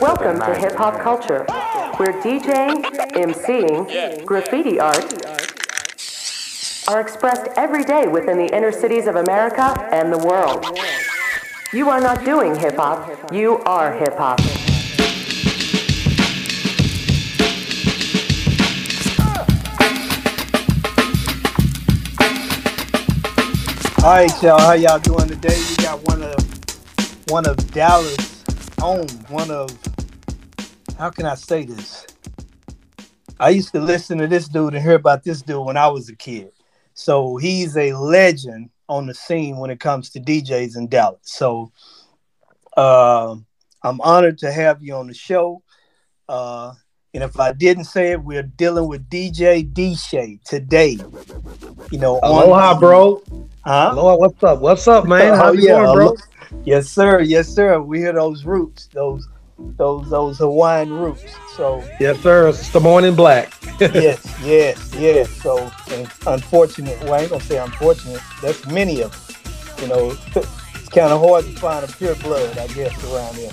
Welcome to Hip Hop Culture, where DJing, MCing, graffiti art are expressed every day within the inner cities of America and the world. You are not doing hip hop, you are hip hop. All right, y'all. How y'all doing today? We got one of one of Dallas' own. One of how can I say this? I used to listen to this dude and hear about this dude when I was a kid. So he's a legend on the scene when it comes to DJs in Dallas. So uh, I'm honored to have you on the show. Uh, and if I didn't say it, we're dealing with DJ Deshay today. You know, aloha, on, bro. Huh? Aloha, what's up? What's up, man? How Oh, you yeah, doing, bro? Yes, sir. Yes, sir. We hear those roots, those those those Hawaiian roots. So Yes, sir. It's the morning black. yes, yes, yes. So unfortunate. Well, I ain't gonna say unfortunate. That's many of them. You know, it's kind of hard to find a pure blood, I guess, around here.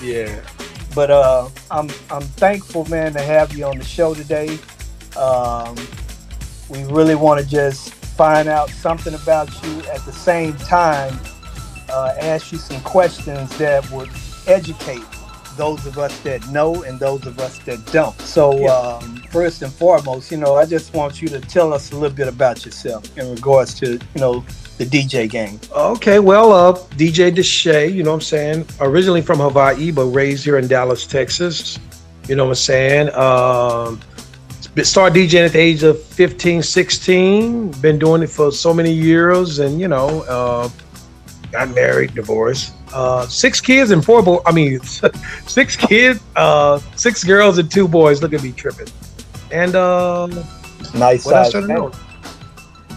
Yeah. But uh, I'm I'm thankful, man, to have you on the show today. Um, we really want to just find out something about you at the same time, uh, ask you some questions that would educate those of us that know and those of us that don't. So Yeah. um, first and foremost, you know, I just want you to tell us a little bit about yourself in regards to you know the DJ game. Okay, well, uh, DJ Deshay, you know what I'm saying? Originally from Hawaii, but raised here in Dallas, Texas. You know what I'm saying? Um, started DJing at the age of 15, 16. Been doing it for so many years, and you know, uh, got married, divorced. Uh, six kids and four boys. I mean, six kids, uh, six girls and two boys. Look at me tripping. And uh, Nice size should I know?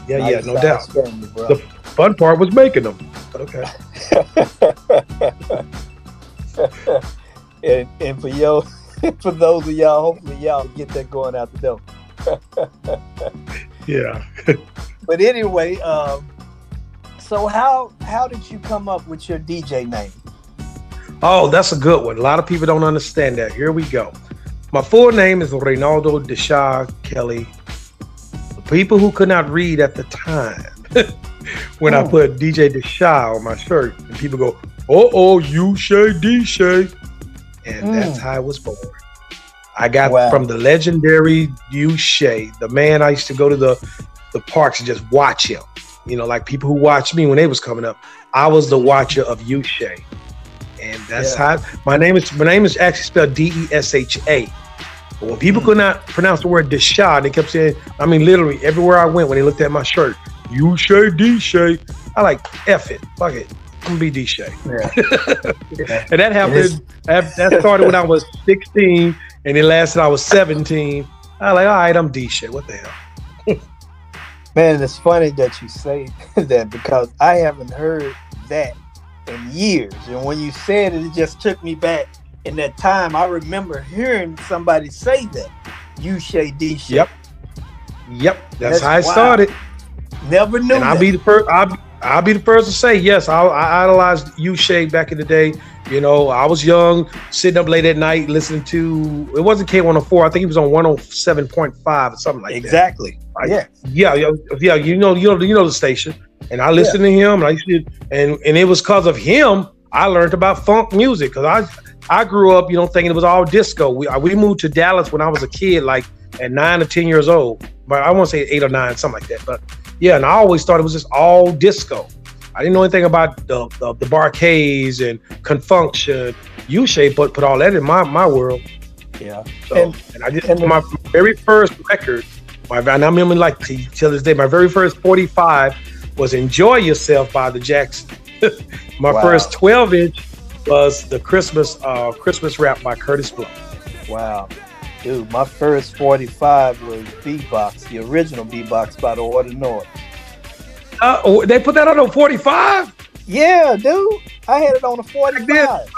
Yeah, Nice yeah, no doubt. family. The fun part was making them. But okay. and, and for yo, for those of y'all, hopefully y'all get that going out the door. Yeah. But anyway, um, so how how did you come up with your DJ name? Oh, that's a good one. A lot of people don't understand that. Here we go. My full name is Reynaldo Deshaw Kelly. The people who could not read at the time, when I Oh. put DJ Deshaw on my shirt, and people go, "Oh, oh, you Shay D Shay," and Mm. that's how I was born. I got Wow. from the legendary U Shay, the man I used to go to the the parks and just watch him. You know, like people who watched me when they was coming up. I was the watcher of U Shay. And that's Yeah. how my name is my name is actually spelled D E S H A. But when people could not pronounce the word Deshaw, they kept saying, I mean, literally everywhere I went when they looked at my shirt, you Shay D Shay. I like F it. Fuck it. I'm gonna be D Shay. Yeah. And that happened that, that started when I was 16 and it lasted I was 17. I like, all right, I'm D Shay. What the hell? Man, it's funny that you say that because I haven't heard that in years. And when you said it, it just took me back. In that time, I remember hearing somebody say that. You Shay D Shay. Yep. Yep. That's That's, how it wild. started. Never knew and I'll be the first. I'll, I'll be the first to say yes. I, I idolized U Shay back in the day. You know, I was young, sitting up late at night listening to. It wasn't K one hundred four. I think he was on one hundred seven point five or something like that. exactly. Yeah. Yeah, yeah, yeah. You know, you know, you know the station. And I listened to him. And I used to, and and it was because of him I learned about funk music. Because I I grew up, you know, thinking it was all disco. We uh, we moved to Dallas when I was a kid, like at nine or ten years old. But I want to say eight or nine, something like that. But yeah, and I always thought it was just all disco. I didn't know anything about the the, the Bar-Kays and Con Funk Shun. U Shay but put all that in my my world. Yeah. So, And- and, I just and the- my very first record, my and I remember like to till this day, my very first 45 was Enjoy Yourself by the Jacksons. my Wow. first 12 inch was the Christmas uh Christmas rap by Kurtis Blow. Wow. Dude, my first 45 was B-Box, the original B-Box by the Art of Noise. Uh, oh, they put that on a 45? Yeah, dude. I had it on a 45.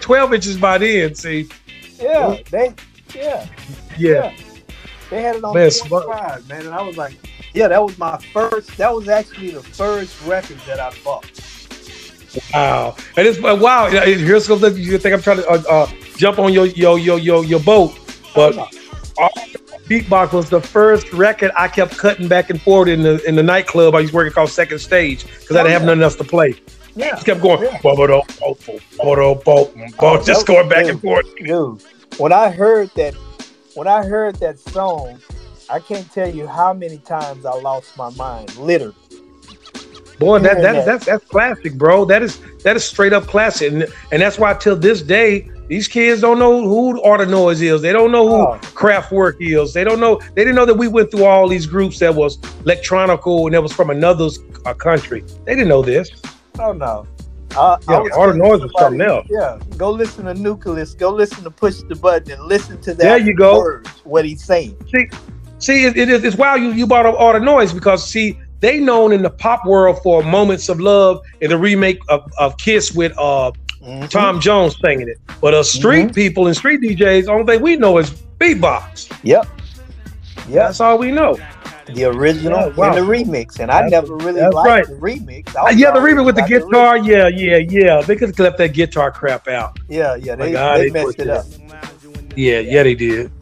12 inches by then, see. Yeah, they yeah, Yeah. they had it on Man, the smart. 45, man. And I was like, yeah, that was my first that was actually the first record that I bought. Wow, and it's wow. Here's something you think I'm trying to uh, uh, jump on your your your your your boat, but beatbox was the first record I kept cutting back and forth in the in the nightclub I used working called Second Stage because I didn't have oh, nothing else to play. Yeah. Just kept going, Yeah. oh, just going back and forth. Dude, when I heard that, when I heard that song, I can't tell you how many times I lost my mind. Literally. Boy, that, that that. that's that's classic, bro. That is that is straight up classic, and, and that's why till this day these kids don't know who Art of Noise is. They don't know who Oh. Kraftwerk is. They don't know. They didn't know that we went through all these groups that was electronical and that was from another uh, country. They didn't know this. Oh no. Uh, Yeah, I was Art of telling Noise was something else. Yeah, go listen to Nucleus. Go listen to Push the Button and listen to that. There you go. Words, what he's saying. See, see, it, it is. It's wow you you brought up Art of Noise because see they known in the pop world for moments of love in the remake of, of Kiss with uh Mhm. Tom Jones singing it. But us street people and street DJs, only thing we know is beatbox. Yep. Yep. That's all we know. The original Yeah, wow. and the remix, and I never really liked right. the remix. I yeah, the remix with the guitar. Yeah, yeah, yeah. They could have left that guitar crap out. Yeah, yeah, they, God, they they messed it it. up. Yeah, yeah, they did.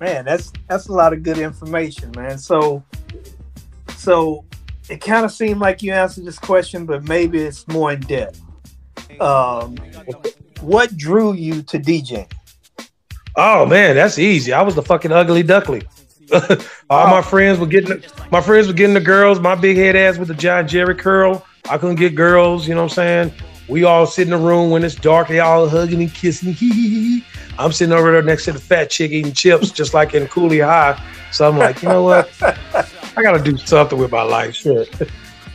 Man, that's that's a lot of good information, man. So, so it kind of seemed like you answered this question, but maybe it's more in depth. Um, what drew you to DJing? Oh man, that's easy. I was the fucking ugly duckling. All my friends were getting my friends were getting the girls. My big head ass with the John Jheri curl. I couldn't get girls. You know what I'm saying? We all sit in the room when it's dark. They all hugging and kissing. I'm sitting over there next to the fat chick eating chips, just like in Cooley High. So I'm like, you know what? I got to do something with my life. Shit.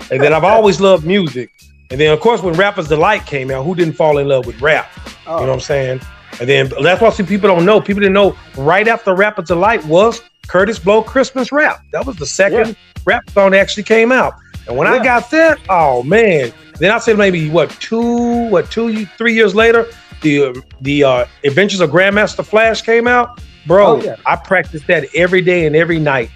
and then I've always loved music. And then of course when Rappers Delight came out, who didn't fall in love with rap? Oh, You know what I'm saying? And then that's why some people don't know. People didn't know right after Rappers Delight was Kurtis Blow Christmas Rap. That was the second rap song that actually came out. And when I got that, oh man. Then I said maybe what two, what two, three years later, the uh, the uh, Adventures of Grandmaster Flash came out. Bro, Oh, yeah. I practiced that every day and every night.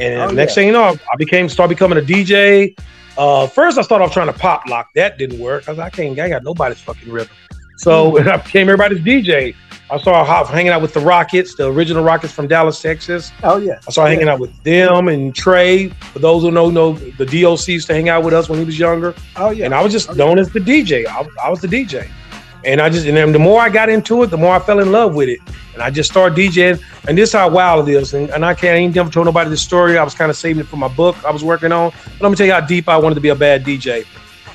And Oh, next yeah. thing you know, I became start becoming a DJ. Uh, first, I started off trying to pop lock. That didn't work. I was like, I can't. I got nobody's fucking rhythm. So Hmm. and I became everybody's DJ. I started hanging out with the Rockets, the original Rockets from Dallas, Texas. oh yeah. I started hanging out with them and Trey. For those who know, know the DOC used to hang out with us when he was younger. Oh yeah. And I was just known as the DJ. I, I was the DJ. And I just, and then the more I got into it, the more I fell in love with it. And I just started DJing. And this is how wild it is. And, and I can't I ain't never told nobody this story. I was kind of saving it for my book I was working on. But let me tell you how deep I wanted to be a bad DJ.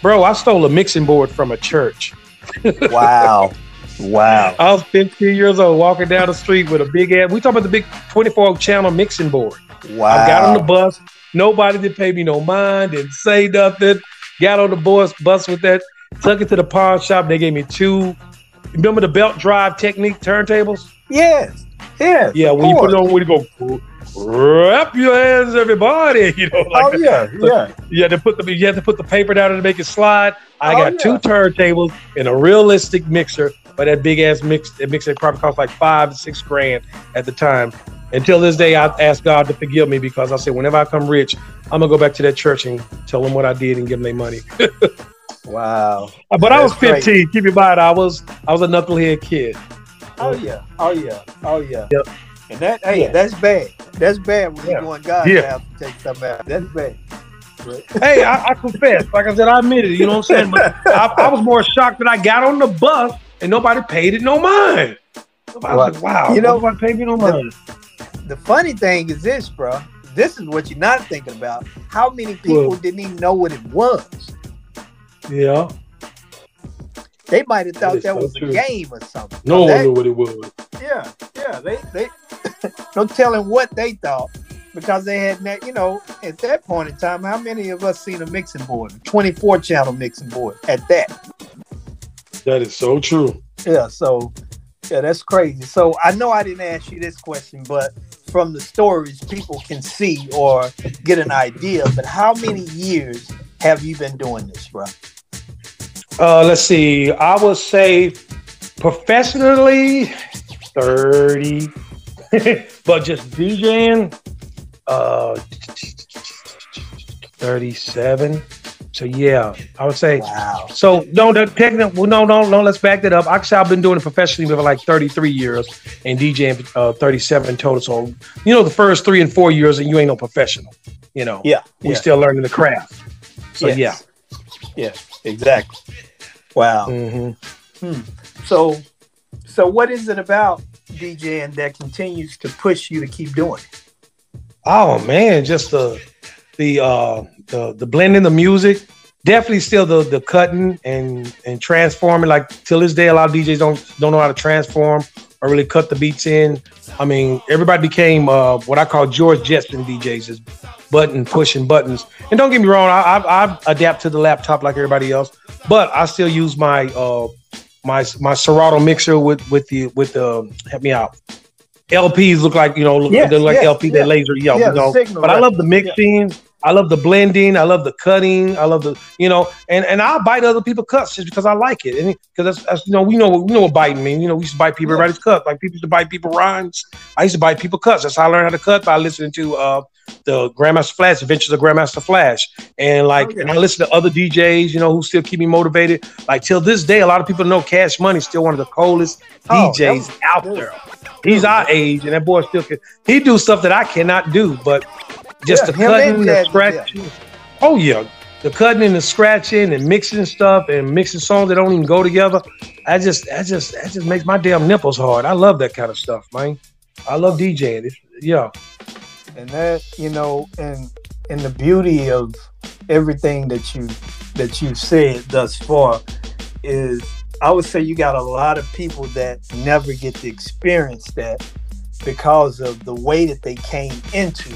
Bro, I stole a mixing board from a church. wow. Wow. I was 15 years old walking down the street with a big ass. We talking about the big 24 channel mixing board. Wow. I got on the bus. Nobody did pay me no mind. Didn't say nothing. Got on the bus, bus with that. Took it to the pawn shop. They gave me two. Remember the belt drive Technics turntables? Yes. Yes. Yeah, when you put it on, when you go, wrap your hands, everybody. You know, like Oh yeah. Yeah. you had to put the you had to put the paper down to make it slide. I Oh, got yeah. two turntables and a realistic mixer, but that big ass mix that mixer probably cost like five six grand at the time. Until this day, I asked God to forgive me because I said, whenever I come rich, I'm gonna go back to that church and tell them what I did and give them their money. Wow. Uh, but I was That's great. 15. Keep in mind, I was I was a knucklehead kid. Oh yeah. Oh yeah. Oh yeah. Yep. And that hey, Yeah. that's bad. That's bad when Yeah. you going God Yeah. have to take something out. That's bad. But- hey, I, I confess. Like I said, I admit it. You know what I'm saying? But I, I was more shocked that I got on the bus and nobody paid it no mind. I was like, wow, You know- nobody paid me no mind. the funny thing is this, bro. This is what you're not thinking about. How many people What? didn't even know what it was? Yeah, They might have thought is that so was true. a game or something. no That- one knew what it was. Yeah, yeah. They they no telling what they thought because they had that. You know, at that point in time, how many of us seen a mixing board, a 24 channel mixing board at that? That is so true. Yeah. So yeah, that's crazy. So I know I didn't ask you this question, but from the stories, people can see or get an idea. But how many years have you been doing this, bro? Uh, let's see. I would say professionally, thirty, but just DJing, uh, thirty-seven. So yeah, I would say. Wow. So no, the technical. Well no, no, no. Let's back that up. Actually, I've been doing it professionally for like 33 years and DJing uh, 37 total. So you know, the first three and four years, and you ain't no professional. You know. Yeah. We yeah. still learning the craft. So Yes. yeah. Yeah. Exactly. Wow. hmm So, so what is it about DJing that continues to push you to keep doing it? Oh man, just the the uh the the blending the music. Definitely still the the cutting and and transforming. Like till this day, a lot of DJs don't don't know how to transform or really cut the beats in. I mean, everybody became uh, what I call George Jetson DJs, is button pushing buttons. And don't get me wrong, I, I, I adapt to the laptop like everybody else, but I still use my uh, my my Serato mixer with with the with the help me out. LPs look like you know look, Yes, they're like yes, LP, yeah. they're laser, yeah, Yeah, you know. signal But I love the mixing. I love the blending. I love the cutting. I love the you know, and and I'll bite other people's cuts just because I like it. And because that's, that's you know we know we know what biting means. You know we used to bite people everybody's cut. Like people used to bite people rhymes. I used to bite people cuts. That's how I learned how to cut by listening to uh the Grandmaster Flash, Adventures of Grandmaster Flash, and like Oh, yeah. and I listen to other DJs. You know who still keep me motivated. Like till this day, a lot of people know Cash Money still one of the coolest Oh, DJs out there. He's our age, and that boy still can. He do stuff that I cannot do, but just Yeah, the cutting, and the scratching. Oh yeah, the cutting and the scratching and mixing stuff and mixing songs that don't even go together. I just, I just, that just makes my damn nipples hard. I love that kind of stuff, man. I love DJing. It's, yeah, and that you know and and the beauty of everything that you that you've said thus far is i would say you got a lot of people that never get to experience that because of the way that they came into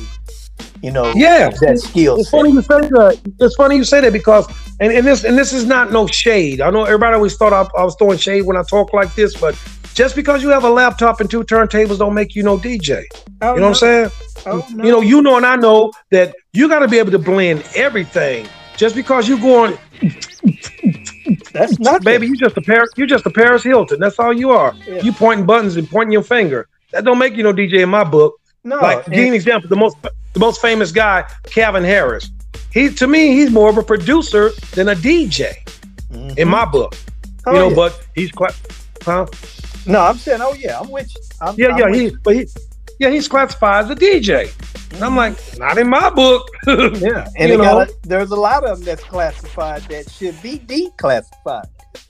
you know yeah. that skill It's funny you say that. It's funny you say that because, and, and this and this is not no shade. I know everybody always thought I, I was throwing shade when I talk like this, but just because you have a laptop and two turntables don't make you no DJ. Oh, You know what I'm saying? Oh, no. You know, you know, and I know that you got to be able to blend everything. Just because you're going, that's not baby, you just a Paris, you just a Paris Hilton. That's all you are. Yeah. You pointing buttons and pointing your finger. That don't make you no DJ in my book. No like, give you an example. The most, the most famous guy, Calvin Harris. He, to me, he's more of a producer than a DJ Mhm. in my book. Oh, you know, yeah. but he's quite, huh? no i'm saying oh yeah i'm with you I'm, Yeah, I'm yeah, he, but he, yeah, he's classified as a DJ. And I'm like, not in my book. Yeah, and You know? a, there's a lot of them that's classified that should be declassified.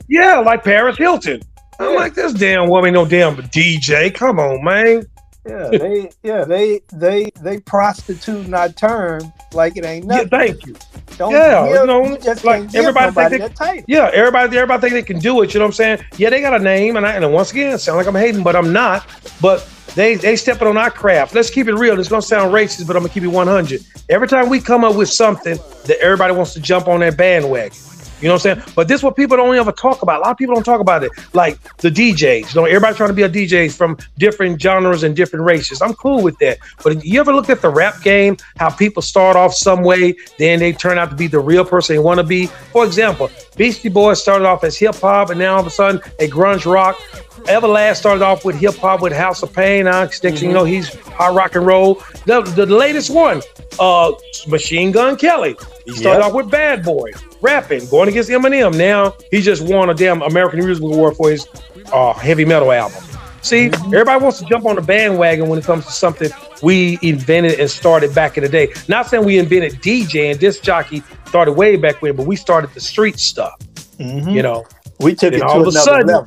Yeah, like Paris Hilton. I'm Yeah. like, this damn woman, no damn DJ. Come on, man. Yeah, they yeah they they they prostitute our term like it ain't nothing. Yeah, thank you. Don't yeah, give, you know, you just like, everybody think they- that title. Yeah, everybody, everybody think they can do it. You know what I'm saying? Yeah, they got a name, and I, and once again, sound like I'm hating, but I'm not. But they they stepping on our craft. Let's keep it real. It's gonna sound racist, but I'm gonna keep it 100. Every time we come up with something that everybody wants to jump on that bandwagon. You know what I'm saying? But this is what people don't ever talk about. A lot of people don't talk about it. Like the DJs. You know, everybody trying to be a DJ from different genres and different races. I'm cool with that. But you ever look at the rap game, how people start off some way, then they turn out to be the real person they want to be? For example, Beastie Boys started off as hip hop and now all of a sudden a grunge rock. Everlast started off with hip hop with House of Pain. Now, next thing you know, he's hard rock and roll. The, the latest one, uh, Machine Gun Kelly. He started Yep. off with Bad Boy, rapping, going against Eminem. Now he just won a damn American Music Award for his uh, heavy metal album. See, everybody wants to jump on the bandwagon when it comes to something we invented and started back in the day. Not saying we invented DJ and disc jockey started way back when, but we started the street stuff. Mhm. You know, we took then it all to of a another sudden- level.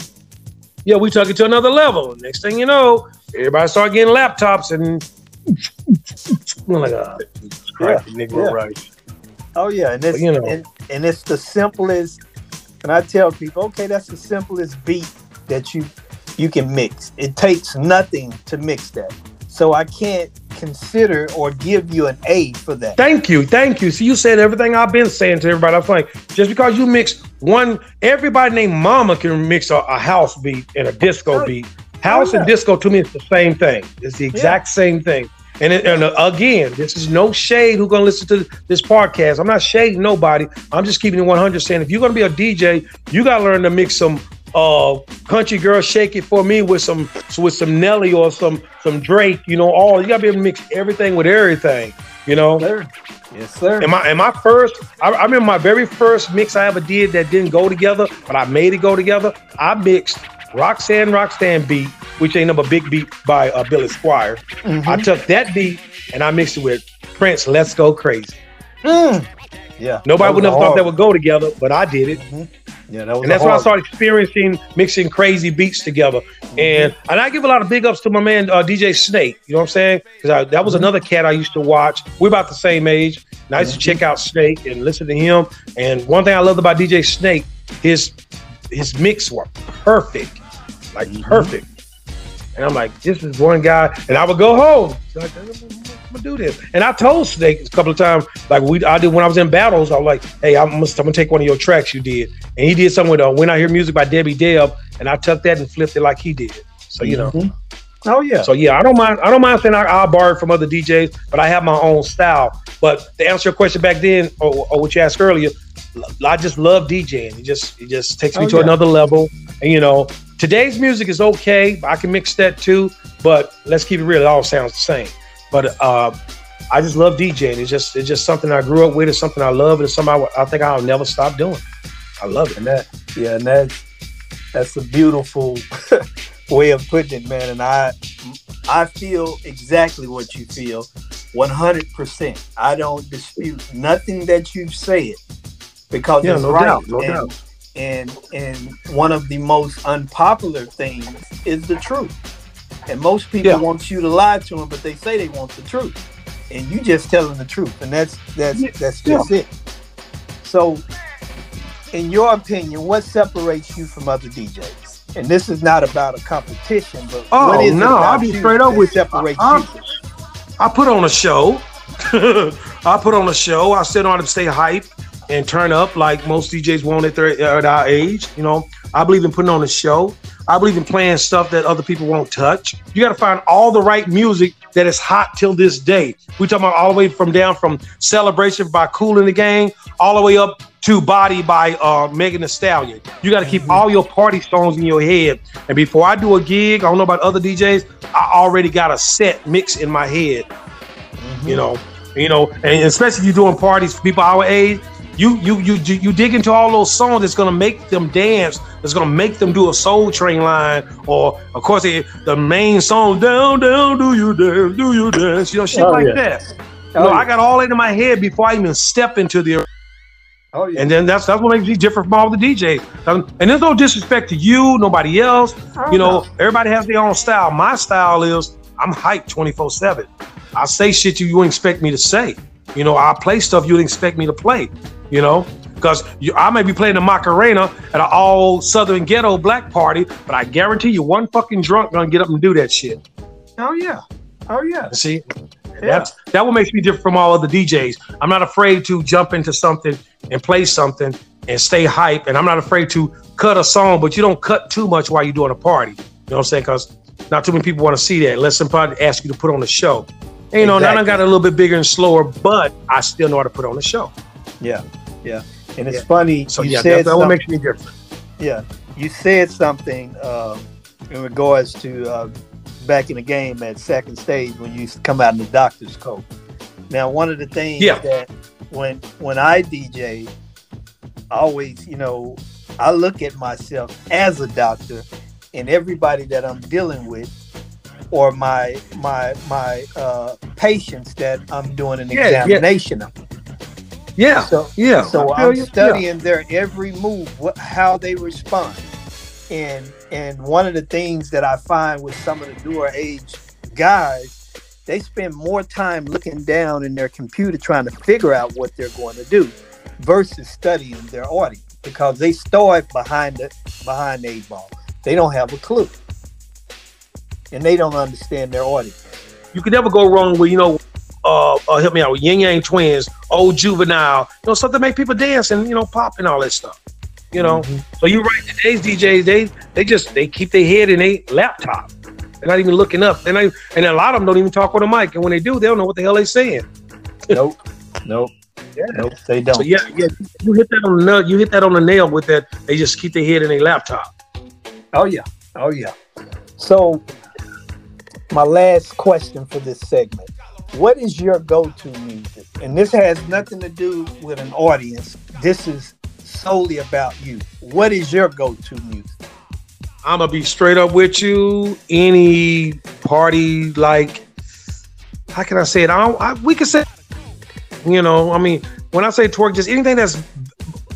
yeah, we took it to another level. Next thing you know, everybody started getting laptops and we're like, ah, Christ, the Negro yeah. rights. Oh yeah, and it's you know. and, and it's the simplest. And I tell people, okay, that's the simplest beat that you you can mix. It takes nothing to mix that. So I can't consider or give you an A for that. Thank you, thank you. See, you said everything I've been saying to everybody. I was like, just because you mix one, everybody named Mama can mix a, a house beat and a disco Oh, beat. Oh, house yeah. and disco to me is the same thing. It's the exact same thing. And, it, and uh, again, this is no shade. Who's gonna listen to this podcast? I'm not shading nobody. I'm just keeping it 100. Saying if you're gonna be a DJ, you gotta learn to mix some uh country girl shake it for me with some with some Nelly or some some Drake. You know, all you gotta be able to mix everything with everything. You know. Sir. Yes, sir. And my and my first, I, I remember my very first mix I ever did that didn't go together, but I made it go together. I mixed Roxanne Roxanne beat, which ain't number big beat by uh, Billy Squier. Mm-hmm. I took that beat and I mixed it with Prince. Let's go crazy. Mm. Yeah. Nobody would was never a thought that would go together, but I did it. Yeah, that was and that's a when I started experiencing mixing crazy beats together. And and I give a lot of big ups to my man uh, DJ Snake. You know what I'm saying? Because that was another cat I used to watch. We're about the same age. And I used to check out Snake and listen to him. And one thing I loved about DJ Snake, his his mix were perfect, like perfect. And I'm like, this is one guy. And I would go home. Like, I'm gonna do this. And I told Snake a couple of times, like we I did when I was in battles, I was like, hey, I'm gonna, I'm gonna take one of your tracks you did. And he did something with uh, When I Hear Music by Debbie Deb, and I took that and flipped it like he did. So you know. Mhm. Oh yeah. So yeah, I don't mind. I don't mind saying I, I borrow from other DJs, but I have my own style. But to answer your question back then, or, or what you asked earlier, I just love DJing. It just it just takes me Oh, to yeah. another level. And you know, today's music is okay. I can mix that too. But let's keep it real. It all sounds the same. But uh, I just love DJing. It's just it's just something I grew up with. It's something I love. It's something I, I think I'll never stop doing. I love it. And that, yeah, and that, that's a beautiful way of putting it, man. And I, I feel exactly what you feel, one hundred percent. I don't dispute nothing that you've said because Yeah, it's no right. doubt, no and, doubt. And and one of the most unpopular things is the truth. And most people Yeah. want you to lie to them, but they say they want the truth, and you just telling the truth, and that's that's that's just it. So, in your opinion, what separates you from other DJs? And this is not about a competition, but Oh, what is it no, I'll be straight up with separates I- you? I put on a show. I put on a show. I sit on to stay hype and turn up like most DJs want at their at our age. You know, I believe in putting on a show. I believe in playing stuff that other people won't touch. You got to find all the right music that is hot till this day. We talking about all the way from down from Celebration by Kool and the Gang, all the way up to Body by uh, Megan Thee Stallion. You got to keep all your party songs in your head. And before I do a gig, I don't know about other DJs, I already got a set mix in my head you know you know and especially if you're doing parties for people our age you you you you you dig into all those songs that's gonna make them dance that's gonna make them do a soul train line or of course the, the main song down down do you dance do you dance you know shit Oh, like yeah. that you Oh, know yeah. i got all that in my head before i even step into the Oh yeah. and then that's that's what makes me different from all the DJs. Um, And there's no disrespect to you, nobody else. Oh, You know, no. everybody has their own style. My style is I'm hyped 24 7. I say shit you, you wouldn't expect me to say. You know, I play stuff you wouldn't expect me to play, you know, because I may be playing the Macarena at an all Southern ghetto black party, but I guarantee you one fucking drunk gonna get up and do that shit. Oh yeah. Oh yeah. See, that's that what makes me different from all other DJs. I'm not afraid to jump into something and play something and stay hype, and I'm not afraid to cut a song, but you don't cut too much while you're doing a party. You know what I'm saying? Because not too many people want to see that unless somebody asks you to put on a show. And, you know, now I got a little bit bigger and slower, but I still know how to put on a show. Yeah. Yeah. And it's Yeah. funny. So you yeah, that what something- makes me different. Yeah, you said something uh, in regards to uh, back in the game at second stage when you used to come out in the doctor's coat. Now, one of the things Yeah. that when when I DJ, I always, you know, I look at myself as a doctor, and everybody that I'm dealing with, or my my my uh, patients that I'm doing an Yeah, yeah. examination of. Yeah, So yeah. so I feel I'm you. studying their every move, what, how they respond, and and one of the things that I find with some of the newer age guys, they spend more time looking down in their computer trying to figure out what they're going to do, versus studying their audience because they start behind the behind the eight ball. They don't have a clue, and they don't understand their audience. you can never go wrong with you know uh, uh help me out with ying yang twins old juvenile you know something to make people dance and you know pop and all that stuff you know so you're right today's djs they they just they keep their head in a laptop they're not even looking up and they and a lot of them don't even talk on the mic and when they do they don't know what the hell they're saying Nope, nope, Yeah. nope. They don't. so yeah yeah you hit that on the nail you hit that on the nail with that they just keep their head in a laptop Oh yeah. Oh yeah. So my last question for this segment what is your go-to music? And this has nothing to do with an audience. This is solely about you. What is your go-to music? I'm gonna be straight up with you. Any party like how can i say it? I, don't, I we could say you know i mean when i say twerk just anything that's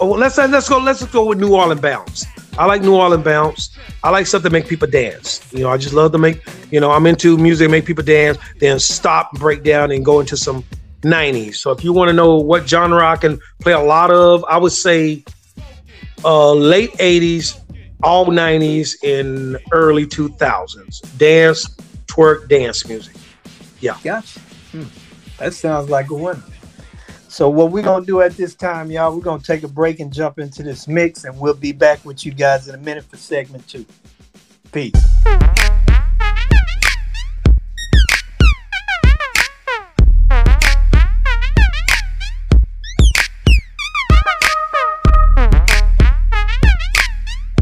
oh, let's let's go let's go with new orleans bounce. I like New Orleans bounce. I like stuff that make people dance. You know, I just love to make. You know, I'm into music make people dance, then stop, break down, and go into some '90s. So if you want to know what genre I can play a lot of, I would say uh, late '80s, all '90s, and early 2000s. Dance, twerk, dance music. Yeah. Gotcha. Hmm. That sounds like a winner. So what we're gonna do at this time, y'all, we're gonna take a break and jump into this mix, and we'll be back with you guys in a minute for segment two. Peace.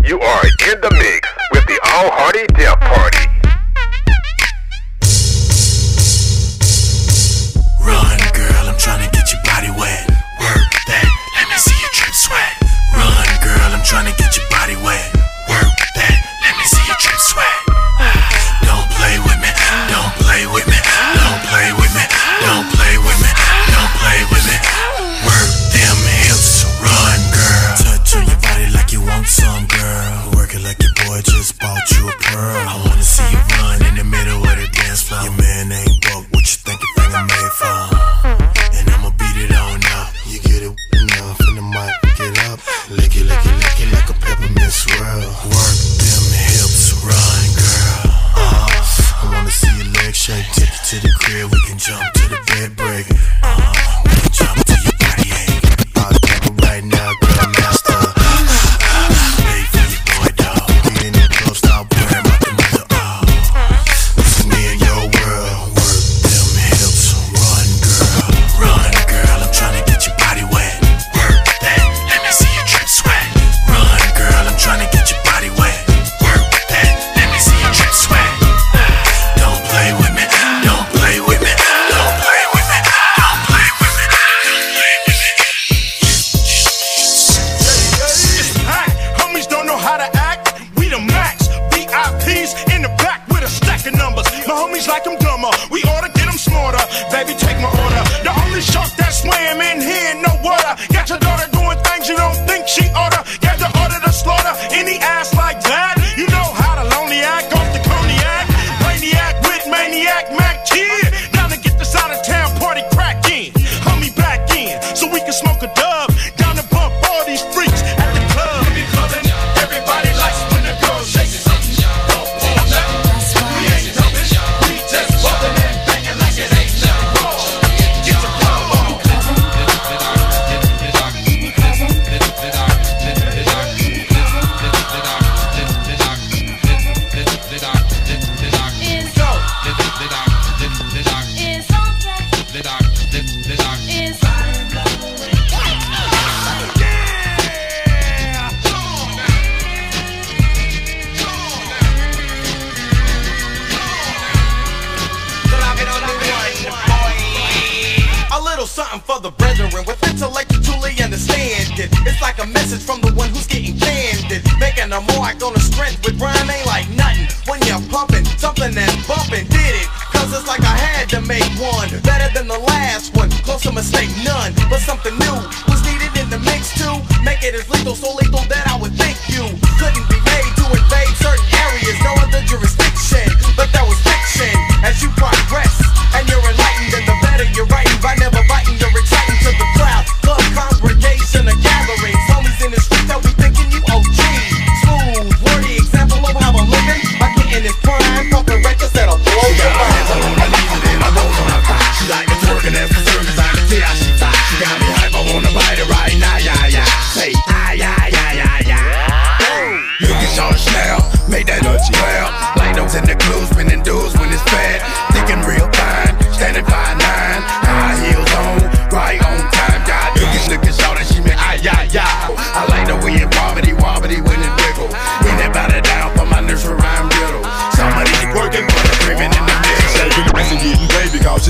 You are in the mix with the All Hearty Def.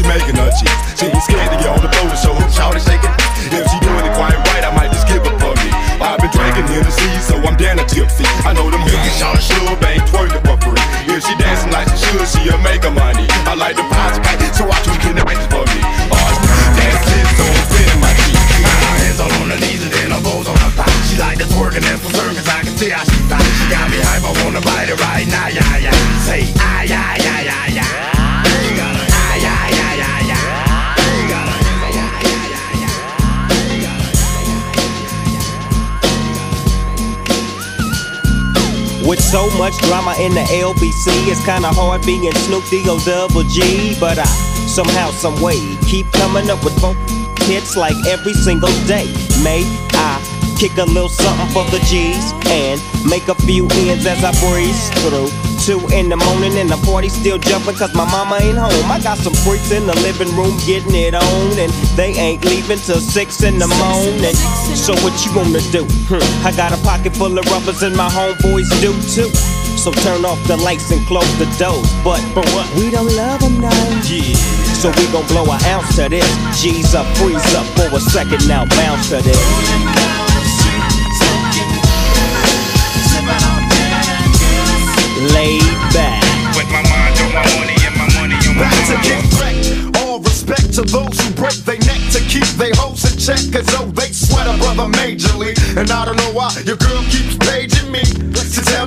she making her cheese. She's drama in the LBC, it's kinda hard being Snoop D-O double G. But I somehow, some way, keep coming up with funk hits like every single day. May I kick a little something for the G's and make a few ends as I breeze through. Two in the morning and the party still jumping cause my mama ain't home. I got some freaks in the living room getting it on and they ain't leaving till six in the morning. So what you wanna do? Hmm, I got a pocket full of rubbers and my homeboys do too. So turn off the lights and close the doors. But for what? We don't love them now. Yeah. So we gon' blow an ounce to this. G's up, freeze up for a second now, bounce to this. Laid back. With my mind on my money and my money on my Back to get wrecked. All respect to those who break their neck to keep their hoes in check. Cause oh, they sweat a brother majorly. And I don't know why your girl keeps paging me.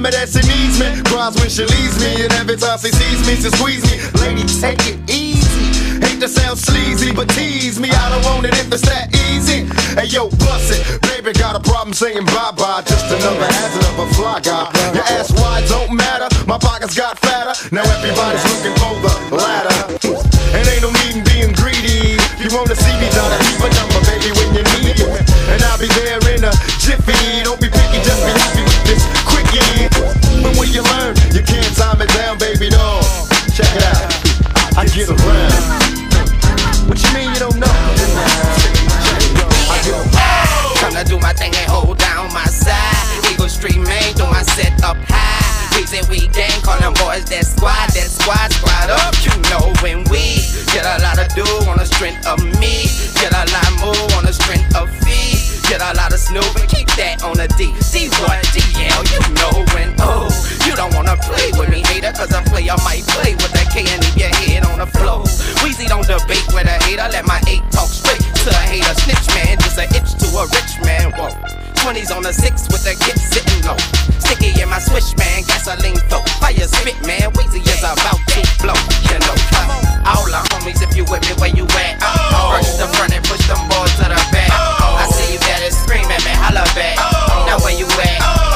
To tell me that she needs me. Cries when she leaves me. And every time she sees me, she squeeze me. Lady, take it easy. Hate to sound sleazy, but tease me. I don't want it if it's that easy. Hey yo, bust it. Baby, got a problem saying bye bye. Just another hazard of a fly guy. Your ass wide don't matter. My pockets got fatter. Now everybody's looking for the ladder. That squad, that squad, squad up. You know when we get a lot of do on the strength of me, get a lot more on the strength of fee, get a lot of snoop and keep that on the D. D what? DL, you know when oh, you don't wanna play with me, hater, cause a player might play with that K and leave your head on the floor. Weezy don't debate with a hater, let my eight talk straight to a hater. Snitch man, just a itch to a rich man. Whoa. 20s on a six with the kid sitting low. Sticky in my swish, man, gasoline flow. Fire spit, man, Weezy is about to blow. You know, come on. All the homies, if you with me, where you at? Uh, First the front and push them boys to the back. I see you better scream at me, holla back. Now where you at?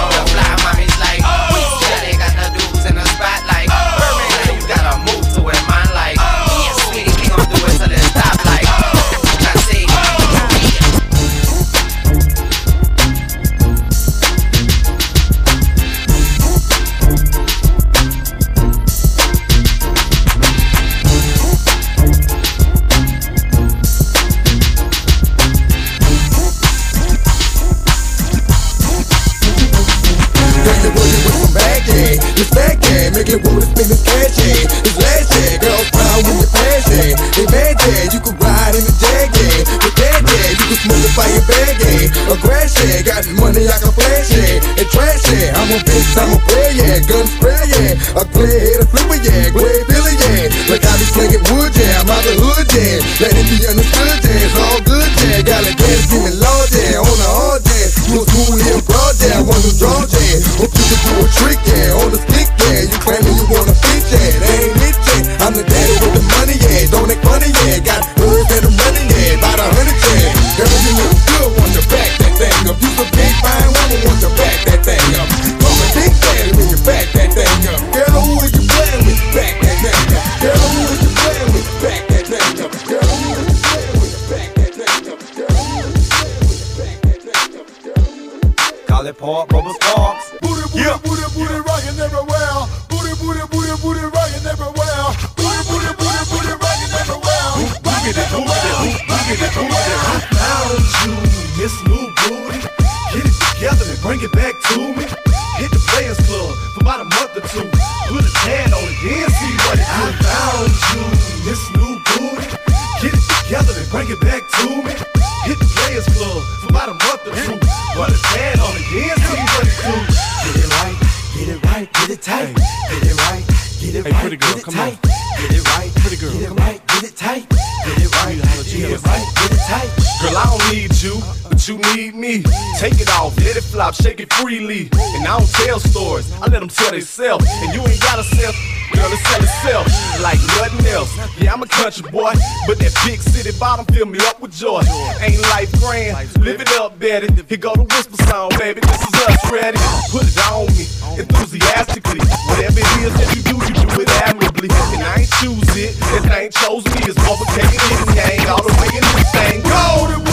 A grass yeah, got money I can flash yeah. And trash yeah, I'm a bitch, I'm a player yeah. Gun spray yeah, a clear head, a flipper yeah. Grey Billy yeah, like I be slinging wood yeah. I'm out the hood yeah, let it be understood yeah. It's all good yeah, got a gas, give me law yeah. On the hard yeah, you a school here broad yeah. One who draw yeah, hope you can do a trick yeah. On the stick yeah, you claiming you wanna fit yeah. They ain't it yeah, I'm the daddy with the money yeah. Don't act funny yeah, got birds and I'm running yeah. About a hundred yeah, you look good, want You a big fine it freely. And I don't tell stories, I let them tell themselves. And you ain't gotta sell, girl, it sell itself like nothing else. Yeah, I'm a country boy, but that big city bottom fill me up with joy. Ain't life grand, live it up, Betty. Here go the whisper song, baby, this is us ready. Put it on me, enthusiastically. Whatever it is that you do, you do it admirably. And I ain't choose it, that ain't chose me. It's it and yang all the way in this thing. Go!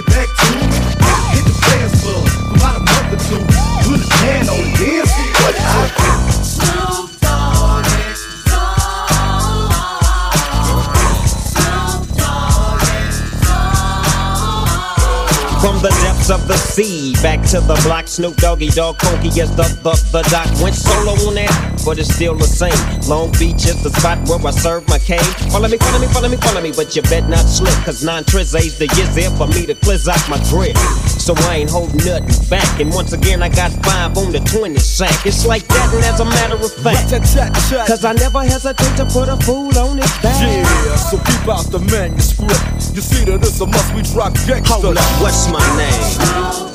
It back to. Hit the for about a month or two. On see what I From the depths of the sea, back to the block, Snoop Doggy Dogg, Conky is the, the, the doc. Went solo on that, but it's still the same. Long Beach is the spot where I serve my cane. Follow me, follow me, follow me, follow me, but you bet not slip, cause nine tris A's the years there for me to cleanse out my grip. So I ain't holding nothing back, and once again I got five on the 20 sack. It's like that, and as a matter of fact, cause I never hesitate to put a fool on his back. Yeah, so keep out the manuscript. You see that it's a must we drop gangsta. Hold up, what's my name?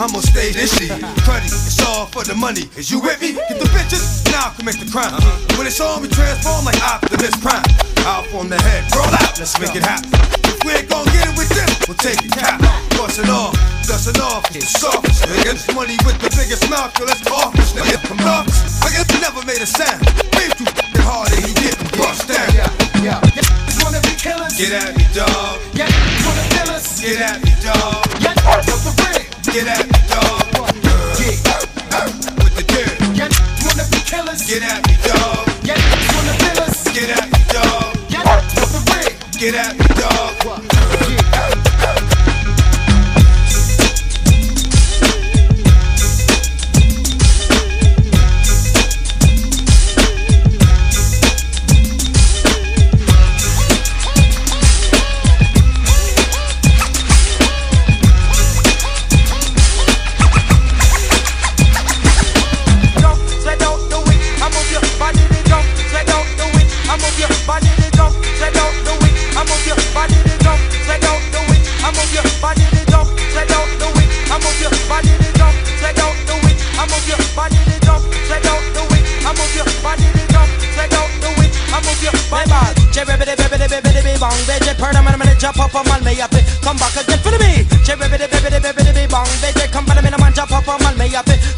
I'ma stay this shit. Cruddy. It's all for the money. Is you with me? Get the bitches, now I commit the crime. When it's on, we transform like Optimus Prime. Out on the head, roll out, let's make it happen. If we ain't gon' get it with this, we'll take it cap. Bustin' off, dustin' off, it's soft. Nigga, money with the biggest mouth, yo, let's talk this nigga. Come off, nigga, never made a sound. Breathe too fucking hard and he getting bust down. Yeah, yeah. Wanna be killers? Get at me, dog. Yeah, wanna kill us? Get at me, dog. Yeah, the ring? Get at me, dog. Yeah, with the dirt. Yeah, wanna be killers? Get at me, dog. Yeah, wanna kill us? Get at me, dog. Yeah, what's the ring? Get at me, dog.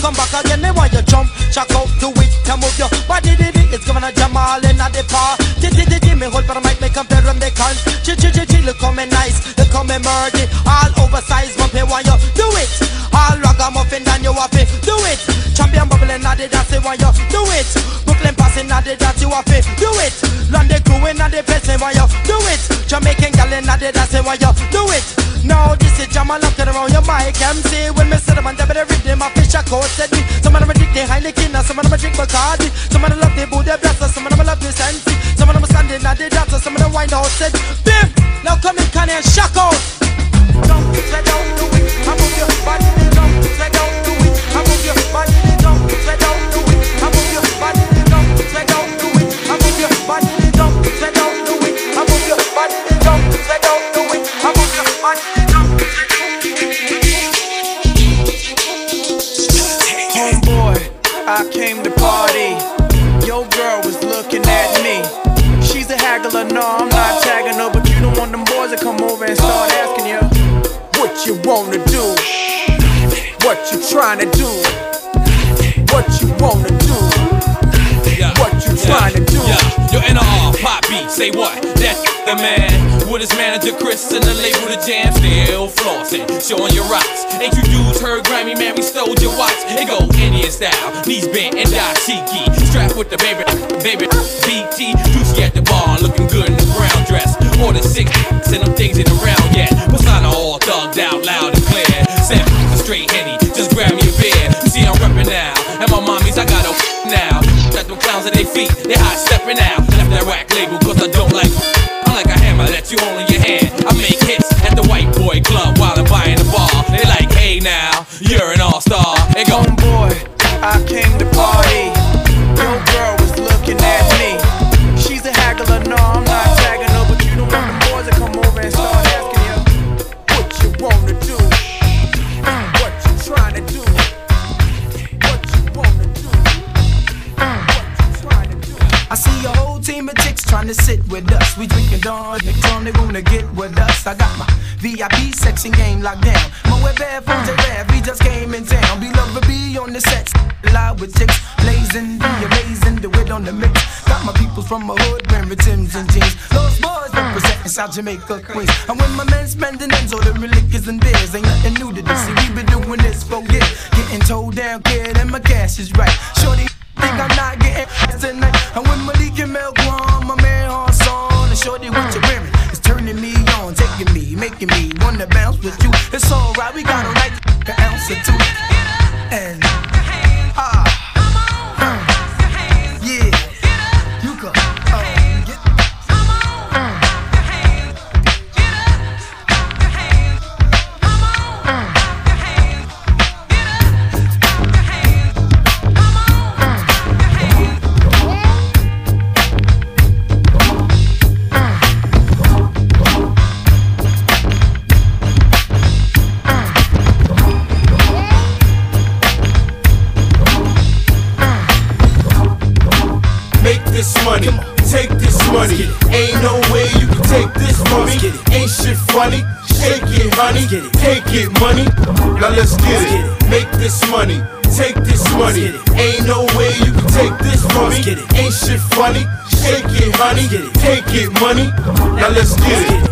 Come back again. Me want you jump, check out the way, to move your body, did it. It's gonna jam all in at the par. Titty titty me hold for the mic, make up the run they can. Chi chi chi chi look coming nice, look coming murdy, all oversized, but pay why you do it. All ragamuffin, then you happy, do it. Champion bubbling, I did I say why you do it. Brooklyn pass dancing, now the dance you it. Do it. London crew in the place, say why you do it. Jamaican gal in the dance, say why you do it. Now your mic MC When me sit up and dabba the rhythm, I fish a coat said me. Some of them drink the Heineken, some of them drink Bacardi. Some of them love the booty blaster, some of them love the sensi Some of them standing at the dance, some of them wind out said Bim! Now come in, Kanye, and shock out manager Chris and the label the jam, still flossing, showing your rocks. Ain't you dudes heard Grammy, man? We stole your watch. It go Indian style, knees bent and dashiki. Strapped with the baby, baby, BT. Juicy at the bar, looking good in the brown dress. More than six, and them things ain't around yet. Persona all thugged out, loud and clear. Seven, a straight henny, just grab me a beer. You see, I'm reppin' now, and my mommies, I got a now. Got them clowns at their feet, they hot stepping out. Locked down. My web headphones they rap, we just came in town. Be love be on the set, live with chicks, blazing, be amazing, do it on the mix. Got my people from my hood wearing Timbs and jeans. Lost boys representing South Jamaica, Queens. And when my men spending ends, all the liquors and beers ain't nothing new to this. See, we been doing this for years, getting told down, kid, and my cash is right. Shorty think I'm not getting tonight. And when Malik and Mel on, my man on song, and shorty what you wearing, making me wanna bounce with you. It's alright, we got a right an ounce or two. Shit funny. Shake it, honey. Take it, money. Now let's get it. Make this money, take this money. Ain't no way you can take this me. Ain't shit funny. Shake it, honey. Take it, money. Now let's get it.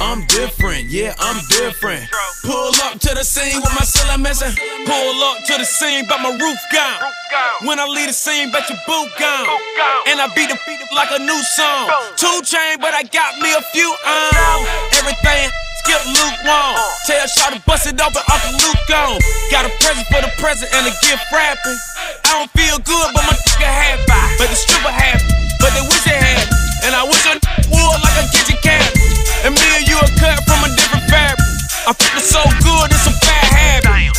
I'm different, yeah, I'm different. Pull up to the scene with my ceiling missing. Pull up to the scene, but my roof gone. When I leave the scene, bet your boot gone. And I beat the beat like a new song. Two chain, but I got me a few on. Everything skip lukewarm. Tell Shaw to bust it open, Uncle Luke gone. Got a present for the present and a gift wrapping. I don't feel good, but my nigga happy. But the stripper happy, but they wish they had. And I wish and me and you are cut from a different fabric. I feel so good, it's a bad habit.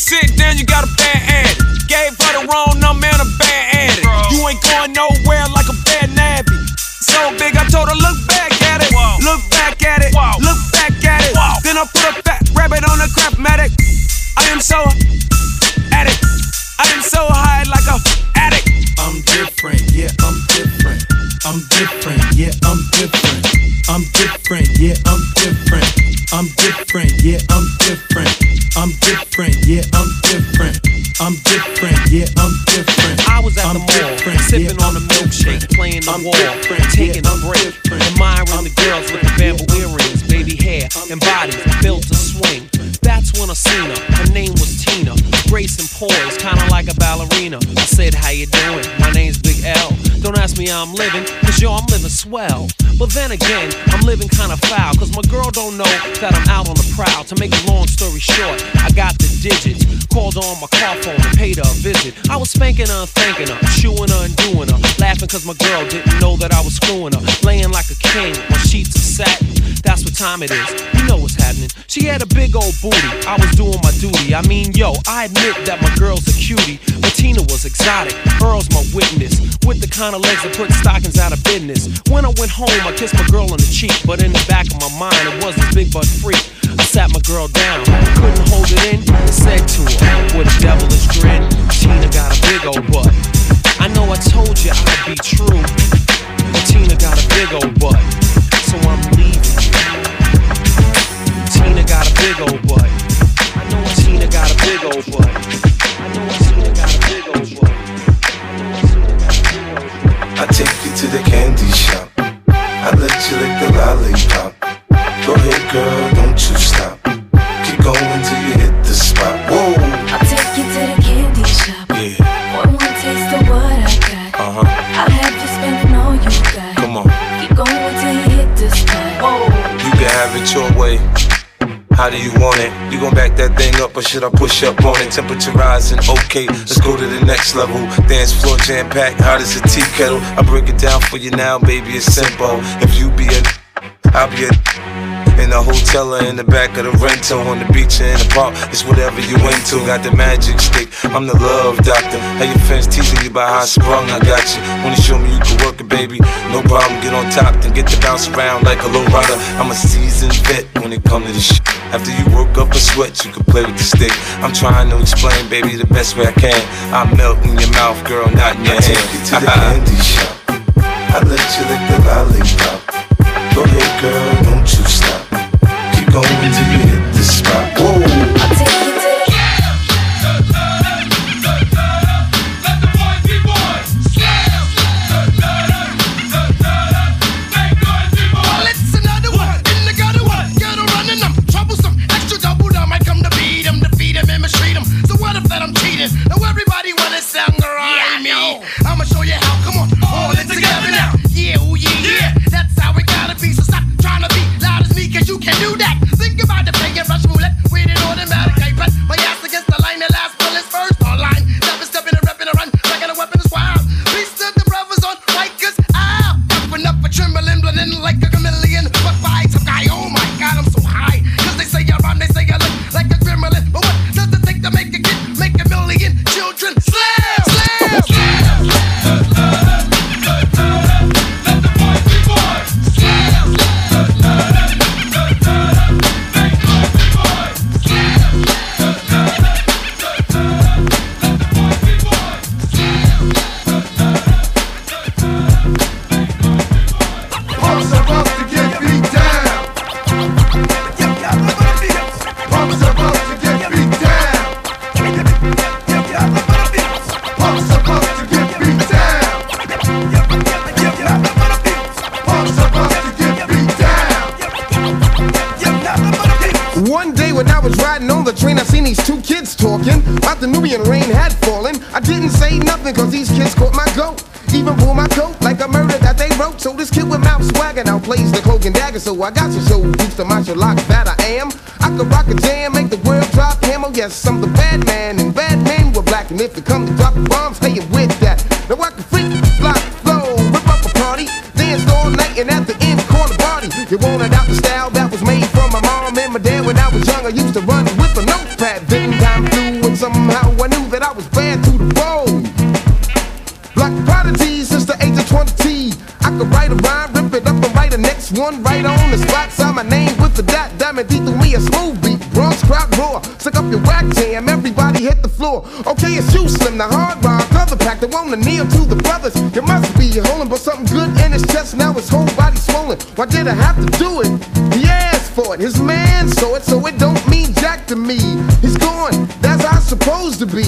Sit down, you got a bad ad. Gave her the wrong number and a bad addict. You ain't going nowhere like a bad nabby. So big, I told her, look back at it. Look back at it. Look back at it. Then I put a fat rabbit on a crapmatic. I am so addict. I am so high like a addict. I'm different, yeah, I'm different. I'm different, yeah, I'm different. I'm different, yeah, I'm different. I'm different, yeah, I'm different. I'm different, yeah, I'm different. I'm different, yeah, I'm different. I was at I'm the mall, sipping yeah, on a I'm milkshake, different. playing the I'm wall, taking yeah, a I'm break, admiring the girls with the bamboo earrings, baby hair, and bodies built to swing. That's when I seen her. Her name was Tina. Grace and poise, kinda like a ballerina. I said, How you doing? My name's Big L. Don't ask me how I'm living, cause yo, I'm living swell. But then again, I'm living kinda foul, cause my girl don't know that I'm out on the prowl. To make a long story short, I got the digits. Called on my car phone and paid her a visit. I was spanking her and thanking her, chewing her and doing her. Laughing cause my girl didn't know that I was screwing her. Laying like a king on sheets of satin. That's what time it is. You know what's happening. She had a big old booty. I was doing my duty. I mean, yo, I admit that my girl's a cutie. But Tina was exotic. Earl's my witness. With the kind of legs that put stockings out of business. When I went home, I kissed my girl on the cheek. But in the back of my mind, it was this big butt freak. I sat my girl down, couldn't hold it in, and said to her with a devilish grin, Tina got a big old butt. I know I told you I'd be true, but Tina got a big old butt, so I'm leaving. Tina got a big old butt. I know Tina got a big old butt. I know Tina got a big old butt. To the candy shop. Up or should I push up on it? Temperature rising, okay, let's go to the next level. Dance floor jam packed, hot as a tea kettle. I break it down for you now, baby, it's simple. If you be a, I'll be a. In the hotel or in the back of the rental, on the beach or in the park, it's whatever you into. Got the magic stick, I'm the love doctor. How your fans teasing you about how I sprung, I got you. Wanna show me you can work it, baby? No problem, get on top, then get to bounce around like a low rider. I'm a seasoned vet when it come to this shit. After you work up a sweat, you can play with the stick. I'm trying to explain, baby, the best way I can. I melt in your mouth, girl, not in your hand. Take you to the candy shop. I let you lick the lollipop. Go ahead, girl, going you hit the spot. Pull my coat like a murder that they wrote. So this kid with mouth swagger now plays the cloak and dagger. So I got you so used to martial arts that I am. I could rock a jam, make the world drop camo. Yes, I'm the bad man, and bad men were black. And if it comes to dropping bombs, hey, with that. Now I can freak, flow, rip up a party, dance all night, and at the end, call the party. You wanted out the style that was made from my mom and my dad when I was young. I used to run with a notepad. Then time flew, and somehow I knew that I was bad to The 20. I could write a rhyme, rip it up, and write a next one right on the spot. Sign my name with the dot. Diamond D threw me a smooth beat. Bronx crowd roar. Suck up your whack jam. Everybody hit the floor. Okay, it's you, Slim, the hard rock. Other pack that wanna kneel to the brothers. You must be holding but something good in his chest. Now his whole body swollen. Why did I have to do it? He asked for it. His man saw it, so it don't mean jack to me. He's gone. That's how it's supposed to be.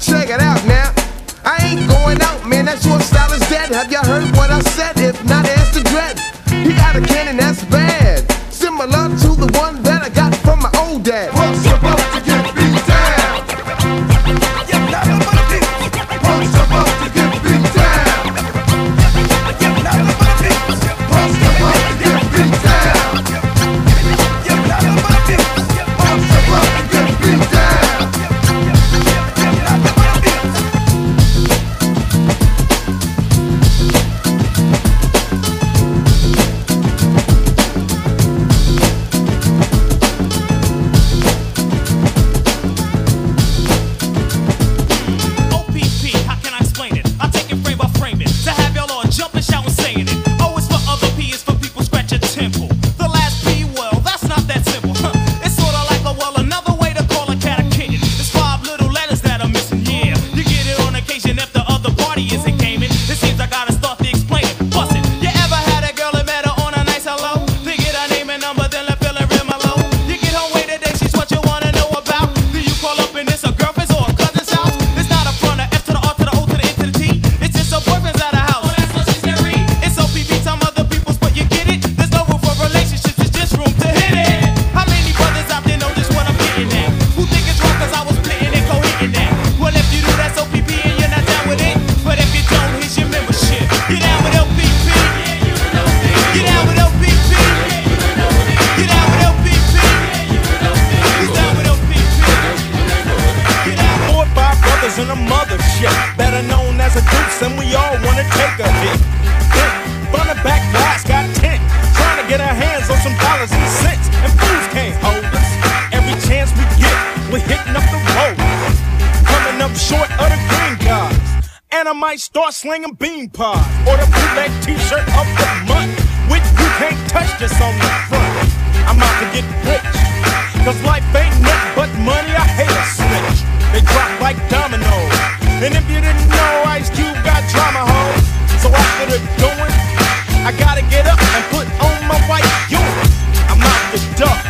Check it out now. I ain't going out, man. That short style is dead. Have you heard what I said? If not, ask the dread. He got a cannon that's bad. Similar to the one that I got from my old dad. Might start slinging bean pods or the bootleg t-shirt of the month, which you can't touch this on the front. I'm out to get rich. Cause life ain't nothing but money, I hate a switch. They drop like dominoes. And if you didn't know, Ice Cube got drama, ho. So after the doing, I gotta get up and put on my white uniform. I'm out the door.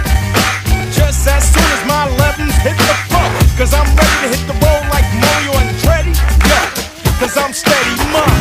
Just as soon as my 11s hit the floor. Cause I'm steady, mom.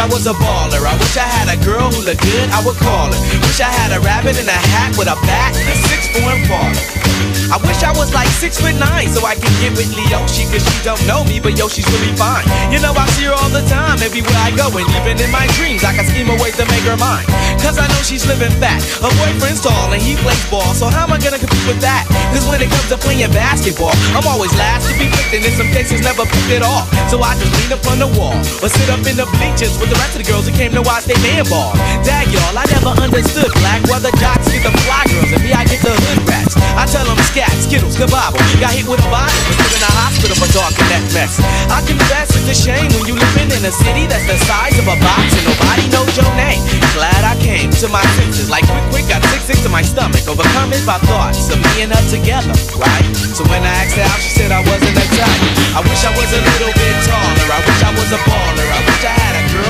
I was a baller. I wish I had a girl who looked good, I would call her. Wish I had a rabbit in a hat with a bat and a six form father. I wish I was like six foot nine so I could get with Leoshi cause she don't know me, but yo, she's really fine. You know, I see her all the time, everywhere I go, and even in my dreams, I can scheme a way to make her mine. Cause I know she's living fat. Her boyfriend's tall and he plays ball, so how am I gonna compete with that? Cause when it comes to playing basketball, I'm always last to be picked, and in some cases never picked at all. So I just lean up on the wall or sit up in the bleachers with the rest of the girls who came to watch they man ball. Dag y'all, I never understood black why the jocks get the fly girls and me I get the hood rats. I tell them scat, skittles, kabobble. Got hit with a bottle, was put in a hospital for talking that mess. I confess it's a shame when you living in a city that's the size of a box and nobody knows your name. Glad I came to my senses like quick, quick, got sick, sick to my stomach. Overcome it by thoughts of me and her together, right? So when I asked her out, she said I wasn't that type. I wish I was a little bit taller. I wish I was a baller. I wish I had a girl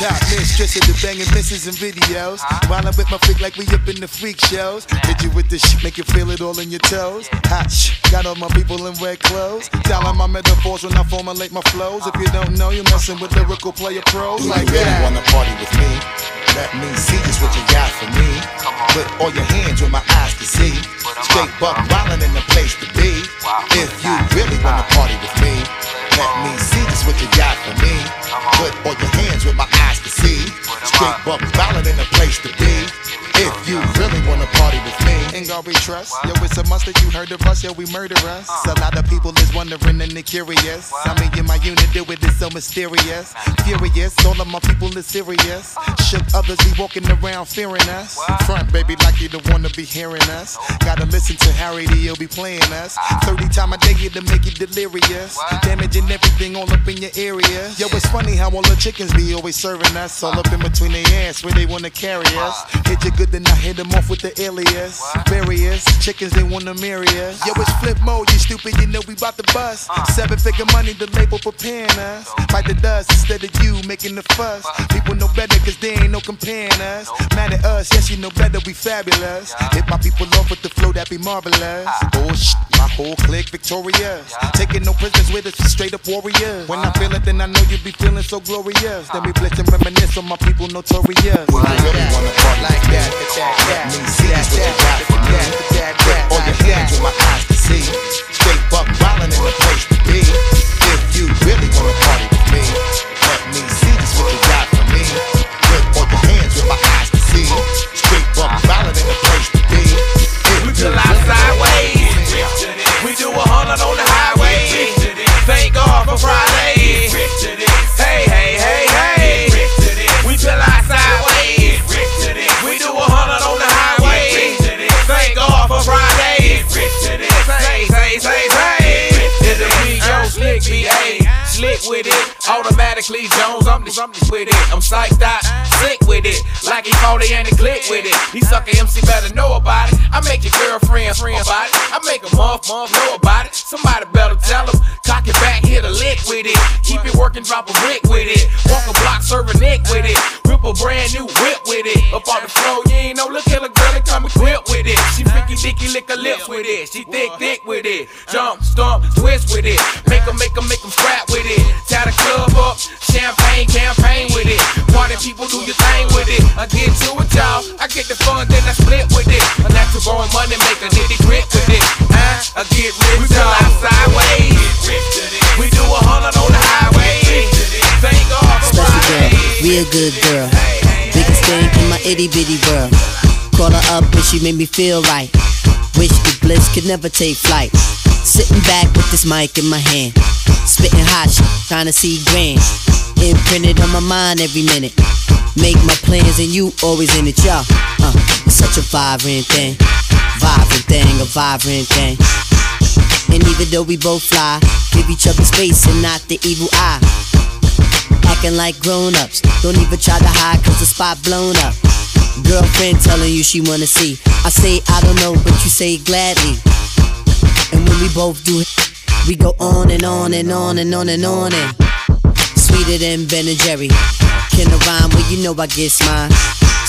Top mistress of the banging misses and videos. While I'm with my freak like we up in the freak shows. Hit you with this shit, make you feel it all in your toes. Hot shh, got all my people in red clothes. Dialing my metaphors when I formulate my flows. If you don't know, you're messing with lyrical player pros like you really wanna party with me? Let me see just what you got for me. Put all your hands where my eyes can see. Straight buck wildin' in the place to be. If you really wanna party with me, let me see just what you got for me. Put all your hands where my see. Straight buck wildin' in the place to be. If you really wanna party with me, Ain't God we trust. Yo, it's a must that you heard of us. Yo, we murder us. Uh. A lot of people is wondering and they curious. How me and my unit do it is so mysterious. Furious, all of my people is serious. Shook others be walking around fearing us. Front, baby, like you don't wanna be hearing us. Gotta listen to Harry, he'll be playing us. Ah. 30 time a day to make you delirious. Damaging everything all up in your area. Yo, it's funny how all the chickens be always serving us. All up in between their ass where they wanna carry us. Hit you good, then I hit them off with the alias. Various chickens, they wanna marry us. Yo, it's Flipmode, you stupid, you know we bout to bust. Seven figure money, the label preparing us. Fight the dust instead of you making the fuss. People know better, cause they ain't no comparing us. Mad at us, yes, you know better, we fabulous. Hit my people off with the flow, that be marvelous. Oh, shit, my whole clique victorious. Taking no prisoners with us, straight up warriors. When I feel it, then I know you be feeling so glorious. Then we blitz and reminisce on my people notorious. Do you really wanna party like that? Let me see what you got for me. Put all your hands where my eyes can see. Straight buck wildin' in the place with it. Automatically Jones, I'm the I'm with it. I'm psyched out, sick with it. Like he 40 and he click with it. He suck a MC better know about it. I make your girlfriend friend about it. I make a month month know about it. Somebody better tell him. Cock it back, hit a lick with it. Keep it working, drop a brick with it. Walk a block, serve a nick with it. Whip a brand new whip with it. Up on the floor, you ain't no look at a girl and come equipped with it. She freaky dicky lick her lips with it. She thick thick with it. Jump, stomp, twist with it. Make 'em, make 'em, make 'em scrap with it. Tie the club up, champagne campaign with it. Party people do your thing with it. I get to it, y'all. I get the fun, then I split with it. A natural born money maker, nitty grit with it. I get rich, y'all. sideways. We do a hundred on the highway. Thank God for Special girl, real good girl. Biggest thing in my itty bitty world. Call her up and she made me feel right. Wish the bliss could never take flight. Sitting back with this mic in my hand. Spitting hot shit, trying to see grand. Imprinted on my mind every minute. Make my plans and you always in it, y'all. Uh, it's such a vibrant thing. Vibrant thing, a vibrant thing. And even though we both fly, give each other space and not the evil eye. Acting like grown ups, don't even try to hide cause the spot blown up. Girlfriend telling you she wanna see. I say I don't know, but you say gladly. And when we both do it, we go on and on and on and on and on and sweeter than Ben and Jerry. Can I rhyme? Well, you know I get mine.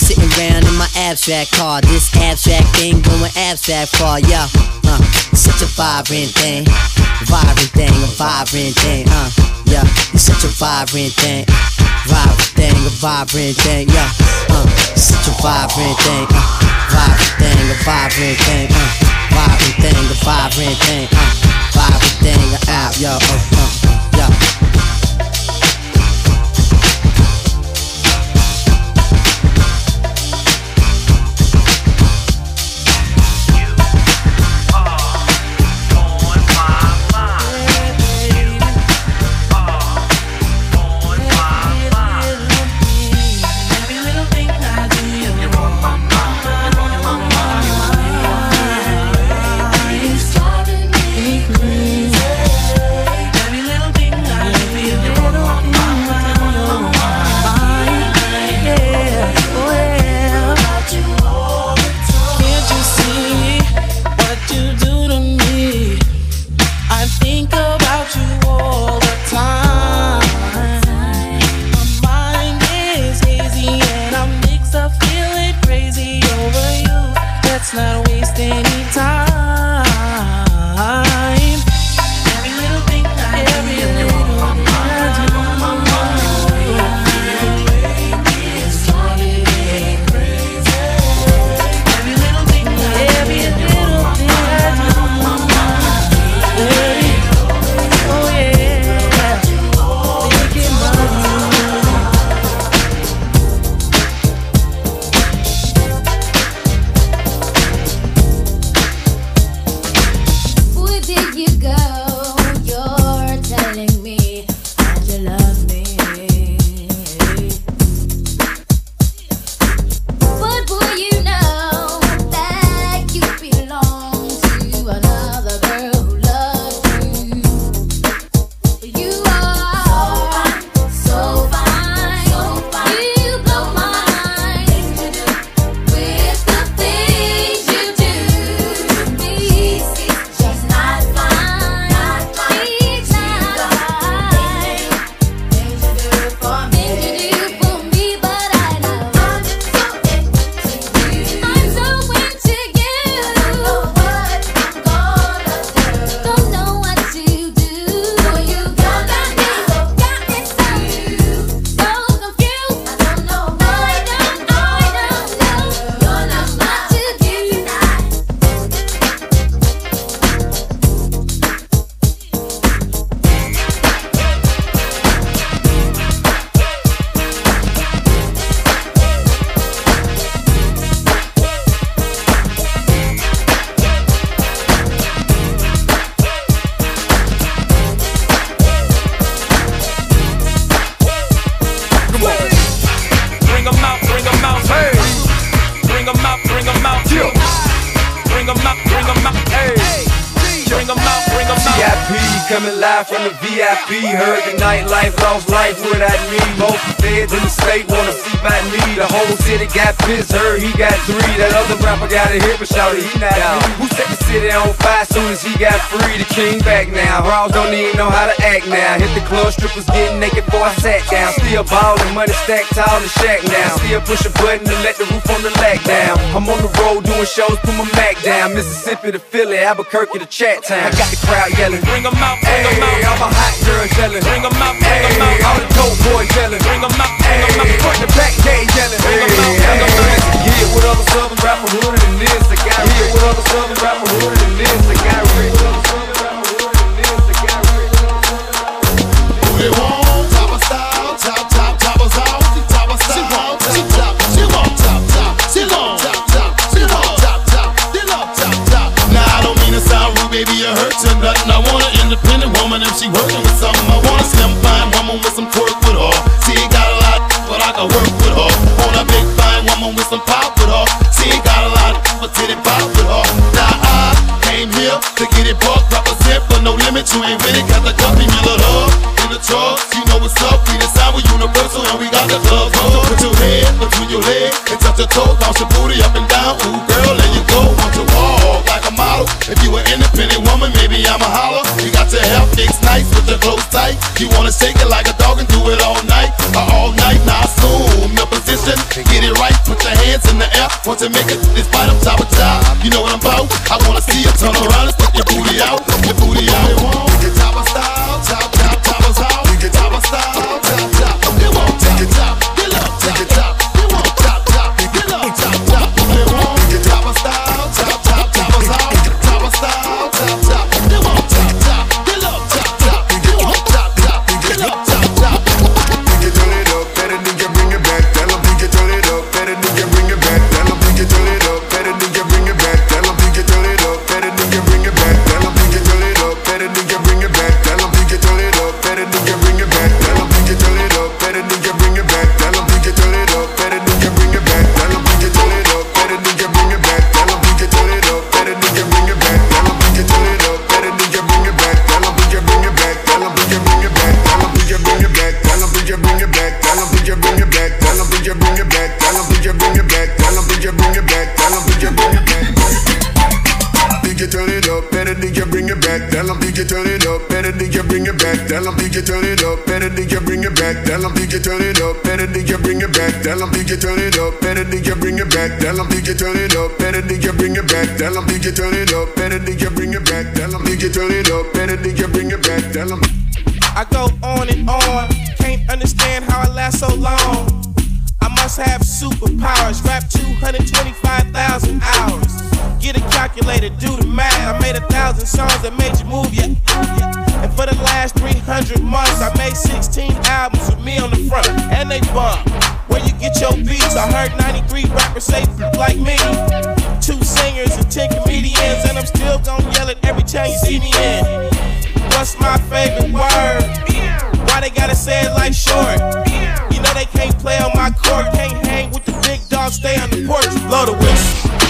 Sitting around in my abstract car, this abstract thing going abstract far, yeah. Uh, such a vibrant thing, vibrant thing, a vibrant thing, uh, yeah. It's such a vibrant thing, vibrant thing, a vibrant thing, yeah. Uh, such a vibrant thing, uh, vibrant thing, a vibrant thing, uh, vibrant thing, a vibrant thing, uh, vibrant thing, uh, yo, uh, uh, yeah. money stacked tall in shack now. Still push a button to let the roof on the lack down. I'm on the road doing shows, put my Mac down. Mississippi to Philly, Albuquerque to Chat Town. I got the crowd yelling, bring them they? Where you get your beats? I heard 93 rappers say like me. Two singers and 10 comedians, and I'm still gonna yell it every time you see me in. What's my favorite word? Why they gotta say it like short? You know they can't play on my court, can't hang with the big dogs, stay on the porch, blow the whistle.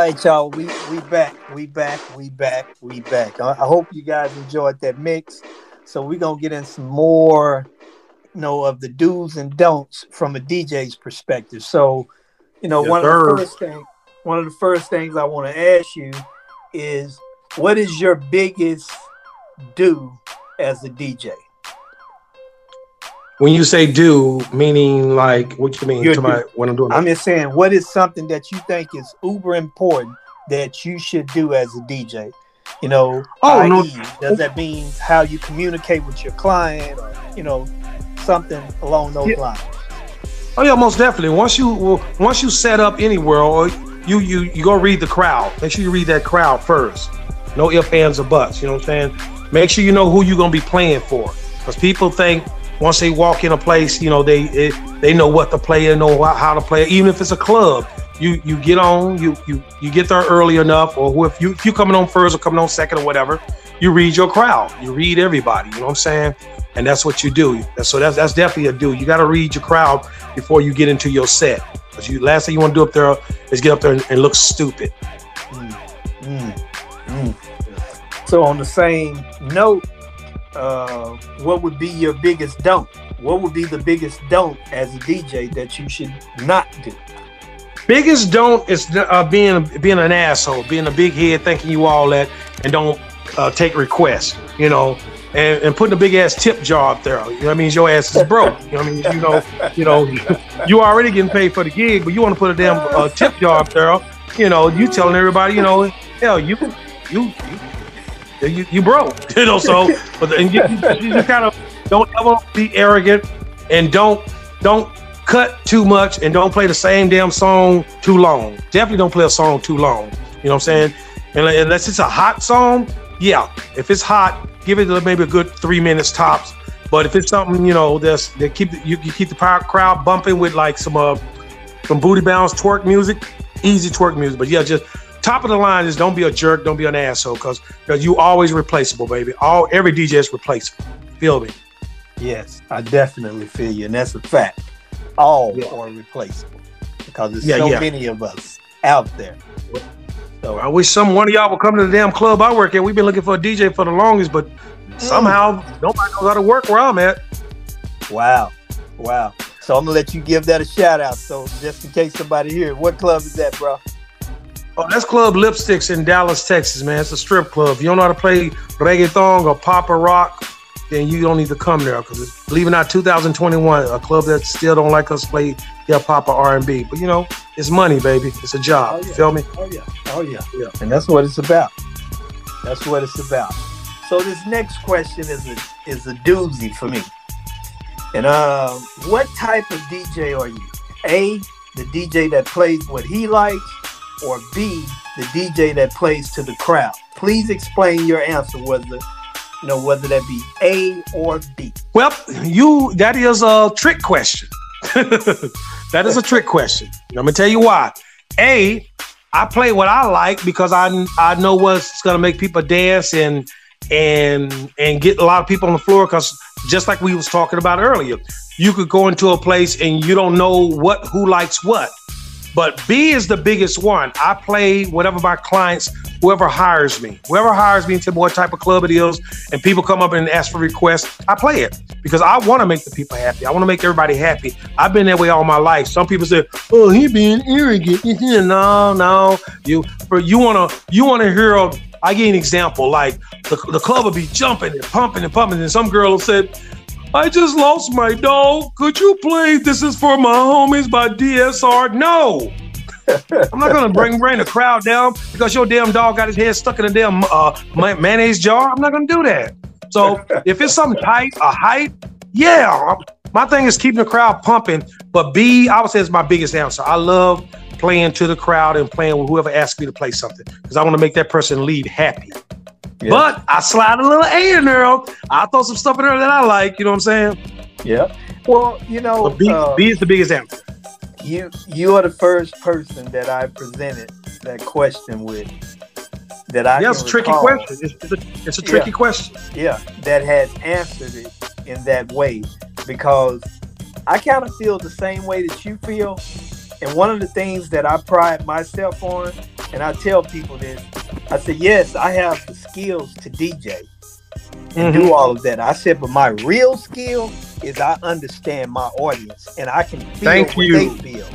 Right, y'all. We we back. We back. We back. We back. I, I hope you guys enjoyed that mix. So we're gonna get in some more, you know, of the do's and don'ts from a DJ's perspective. So, you know, Yes, one sir. of the first thing, one of the first things I want to ask you is, what is your biggest do as a DJ? When you say do, meaning like what you mean to my when I'm doing I'm just saying, what is something that you think is uber important that you should do as a DJ? You know, Oh, no. does that mean how you communicate with your client, or you know, something along those Yeah. lines? Oh yeah, most definitely. Once you once you set up anywhere, or you you you go read the crowd. Make sure you read that crowd first. No ifs, ands, or buts. You know what I'm saying? Make sure you know who you're gonna be playing for, because people think once they walk in a place, you know they it, they know what to play and know how, to play. Even if it's a club, you you get on, you you you get there early enough, or if you if you coming on first or coming on second or whatever, you read your crowd. You read everybody. You know what I'm saying? And that's what you do. So that's that's definitely a do. You got to read your crowd before you get into your set. Because you last thing you want to do up there is get up there and, and look stupid. Mm, mm. So on the same note, uh, what would be your biggest don't? What would be the biggest don't as a DJ that you should not do? Biggest don't is uh, being being an asshole, being a big head, thinking you all that, and don't uh, take requests. You know, and, and putting a big ass tip jar up there. You know what I mean? Your ass is broke. You know what I mean? You know, you know, you already getting paid for the gig, but you want to put a damn uh, tip jar up there. You know, you telling everybody, you know, hell, you you you you, you broke. You know, so but and you, you, you kind of don't ever be arrogant. and don't don't cut too much and don't play the same damn song too long. Definitely don't play a song too long. You know what I'm saying? And unless it's a hot song, yeah. If it's hot, give it maybe a good three minutes tops. But if it's something you know that's that keep you, you keep the power crowd bumping with like some uh some booty bounce twerk music, easy twerk music. But yeah, just top of the line is don't be a jerk, don't be an asshole, because because you always replaceable, baby. All every DJ is replaceable. Feel me? Yes, I definitely feel you, and that's a fact. All are replaceable because there's Yeah, so yeah. many of us out there. So I wish some one of y'all would come to the damn club I work at. We've been looking for a DJ for the longest, but mm. somehow nobody knows how to work where I'm at. Wow, wow. So I'm gonna let you give that a shout out. So just in case somebody here, what club is that, bro? Oh, that's Club Lipsticks in Dallas, Texas, man. It's a strip club. If you don't know how to play reggaeton or pop or rock, then you don't need to come there. Because believe it or not, 2021, a club that still don't like us play hip hop or R&B. But you know, it's money, baby. It's a job. You feel me? Oh yeah, oh yeah, yeah. And that's what it's about. That's what it's about. So this next question is a is a doozy for me. And uh, what type of DJ are you? A, the DJ that plays what he likes, or B, the DJ that plays to the crowd. Please explain your answer, whether you know whether that be A or B. Well, you that is a trick question. that is a trick question. I'm gonna tell you why. A, I play what I like because I I know what's gonna make people dance and and and get a lot of people on the floor. Because just like we was talking about earlier, you could go into a place and you don't know what who likes what. But B is the biggest one. I play whatever my clients, whoever hires me, whoever hires me to what type of club it is, and people come up and ask for requests, I play it because I want to make the people happy. I want to make everybody happy. I've been that way all my life. Some people say, "Oh, he being arrogant." no, no, you, you wanna, you wanna hear a. I give an example. Like the, the club will be jumping and pumping and pumping, and some girl said, I just lost my dog. Could you play This Is For My Homies by DSR? No. I'm not gonna bring bring the crowd down because your damn dog got his head stuck in a damn uh, ma- mayonnaise jar. I'm not gonna do that. So if it's something tight, a hype, yeah. My thing is keeping the crowd pumping. But B, I would say is my biggest answer. I love playing to the crowd and playing with whoever asks me to play something because I want to make that person leave happy. But I slide a little A in there. I throw some stuff in there that I like. You know what I'm saying? Yeah. Well, you know, But B, uh, B is the biggest answer. you you are the first person that I presented that question with. That I Yeah, it's a tricky recall. question. It's, it's a, it's a tricky Yeah. question. Yeah, that has answered it in that way because I kind of feel the same way that you feel. And one of the things that I pride myself on, and I tell people this, I said, yes, I have the skills to DJ and Mhm. do all of that. I said, but my real skill is I understand my audience and I can feel Thank what you. they feel.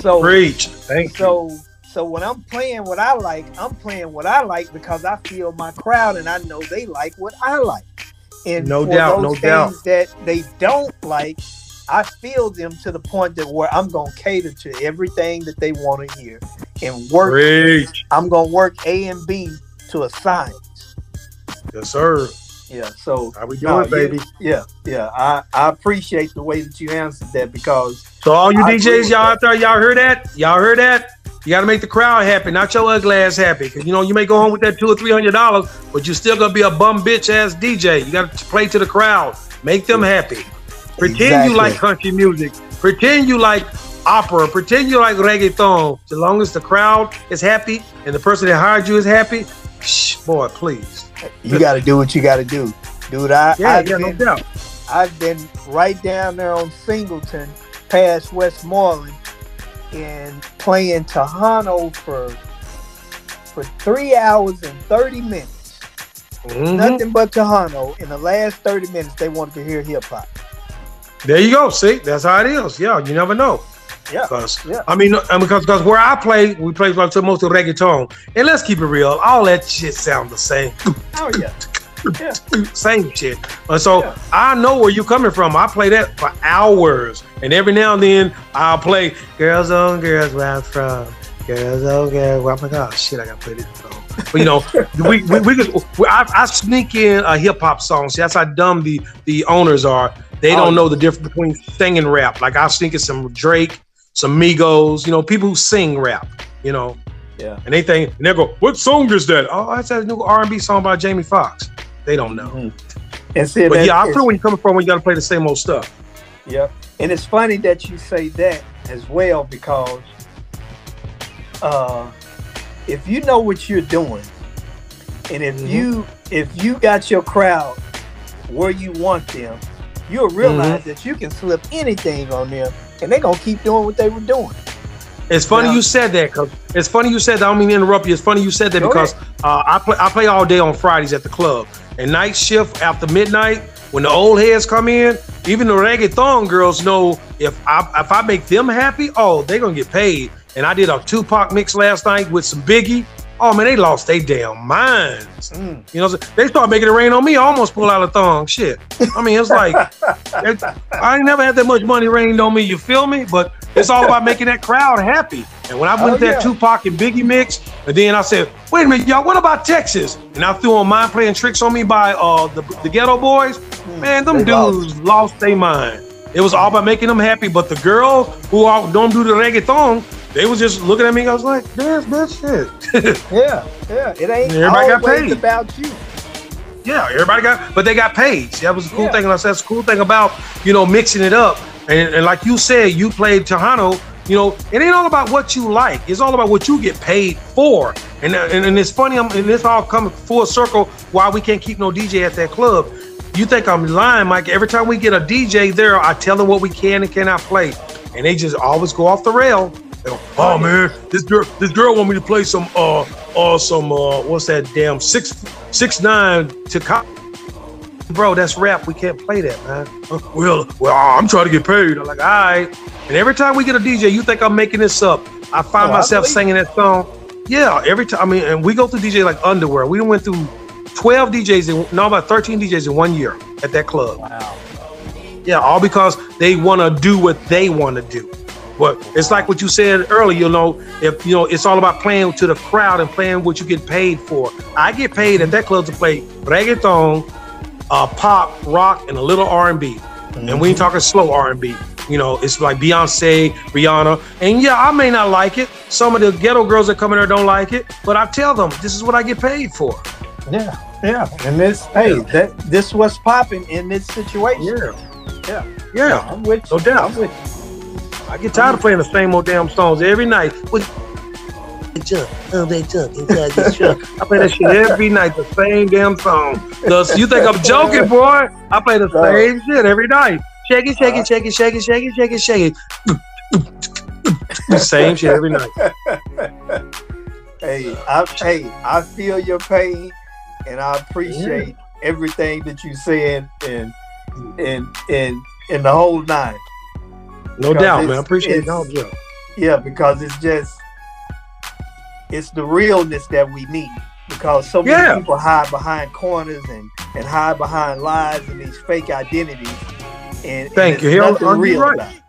So Preach. Thank so so when I'm playing what I like, I'm playing what I like because I feel my crowd and I know they like what I like. And No doubt, no things doubt. that they don't like, I feel them to the point that where I'm gonna cater to everything that they want to hear and work. Preach. I'm gonna work A and B to a science. Yes, sir. Yeah. So how we doing, baby? Yeah, yeah. I I appreciate the way that you answered that because So all you I DJs, y'all out there, y'all heard that? Y'all heard that? You got to make the crowd happy, not your ugly ass happy. Because you know you may go home with that two or three hundred dollars, but you're still gonna be a bum bitch ass DJ. You got to play to the crowd, make them happy. Pretend Exactly. you like country music. Pretend you like opera. Pretend you like reggaeton. As long as the crowd is happy and the person that hired you is happy, shh, boy, please. you got to do what you got to do, dude. I Yeah, I've yeah, no been, doubt. I've been right down there on Singleton, past Westmoreland, and playing Tejano for for three hours and thirty minutes. Mhm. Nothing but Tejano. In the last thirty minutes, they wanted to hear hip hop. There you go. See, that's how it is. Yeah, you never know. Yeah. Because Yeah. I mean, and because because where I play, we play like most of reggaeton, and let's keep it real, all that shit sound the same, Oh yeah. Yeah. same shit. And so I know where you're coming from. I play that for hours, and every now and then I'll play "Girls on Girls" where I'm from. Girls on girls. Where I'm like, oh shit, I gotta play this song. But you know, we we, we, we I, I sneak in a hip hop song. See, that's how dumb the the owners are. They Oh, don't know the difference between singing and rap. Like I was thinking some Drake, some Migos, you know, people who sing rap, you know. Yeah. And they think and they go, "What song is that?" Oh, that's a new R&B song by Jamie Foxx. They don't know. Mm-hmm. And see, but yeah, I feel where you're coming from when you got to play the same old stuff. Yep. And it's funny that you say that as well because uh, if you know what you're doing, and if Mm-hmm. you if you got your crowd where you want them, you'll realize Mm-hmm. that you can slip anything on them, and they're gonna keep doing what they were doing. It's funny Yeah. you said that because it's funny you said that. I don't mean to interrupt you. It's funny you said that Go because uh, I play I play all day on Fridays at the club and night shift after midnight when the old heads come in. Even the reggaeton girls know if I if I make them happy, oh they're gonna get paid. And I did a Tupac mix last night with some Biggie. Oh man, they lost their damn minds. You know, what I'm saying? they start making it rain on me. I almost pull out a thong. Shit. I mean, it's like it- I ain't never had that much money rained on me. You feel me? But it's all about making that crowd happy. And when I went Oh, to that yeah. Tupac and Biggie mix, and then I said, "Wait a minute, y'all. What about Texas?" And I threw on mind playing tricks on me by uh the, the Geto Boys. Man, them They dudes lost their mind. It was all about making them happy. But the girls who are, don't do the reggaeton, they was just looking at me. I was like, "Dance, bitch, shit." Yeah, yeah. It ain't Everybody got paid. about you. Yeah, everybody got, but they got paid. See, that was the cool Yeah. thing. And I said, that's the cool thing about, you know, mixing it up. And, and like you said, you played Tejano, you know, it ain't all about what you like. It's all about what you get paid for. And, and, and it's funny, I'm, and this all coming full circle why we can't keep no DJ at that club. You think I'm lying, Mike. Every time we get a DJ there, I tell them what we can and cannot play. And they just always go off the rail. Oh man, this girl, this girl want me to play some uh uh some uh what's that damn six six nine to cop bro, that's rap. We can't play that, man. Well, well, I'm trying to get paid. I'm like, all right. And every time we get a DJ, you think I'm making this up? I find Oh, myself believe singing that song. Yeah, every time. I mean, and we go through DJ like underwear. We went through 12 DJs in no about 13 DJs in one year at that club. Wow. Yeah, all because they want to do what they want to do. But it's like what you said earlier, you know, if you know, it's all about playing to the crowd and playing what you get paid for. I get paid at that club to play reggaeton, uh, pop, rock, and a little R and B. And we ain't talking slow R and B. You know, it's like Beyonce, Rihanna, and yeah, I may not like it. Some of the ghetto girls that come in there don't like it, but I tell them this is what I get paid for. Yeah, yeah. And this, hey, that this was popping in this situation. Yeah, yeah, Yeah, I'm with no doubt. I'm with I get tired of playing the same old damn songs every night. What- Jump, oh, they jump, inside this truck. I play that shit every night, the same damn song. Thus, you think I'm joking, boy? I play the same shit every night. Shake it, shake it, shake it, shake it, shake it, shake it, shake it. Same shit every night. Hey, I hey, I feel your pain, and I appreciate everything that you said, and and and and the whole nine. No doubt, man. I appreciate y'all, Joe. Yeah, because it's just it's the realness that we need. Because so many Yeah. people hide behind corners and and hide behind lies and these fake identities. And Thank and you. Here, nothing real right. about it.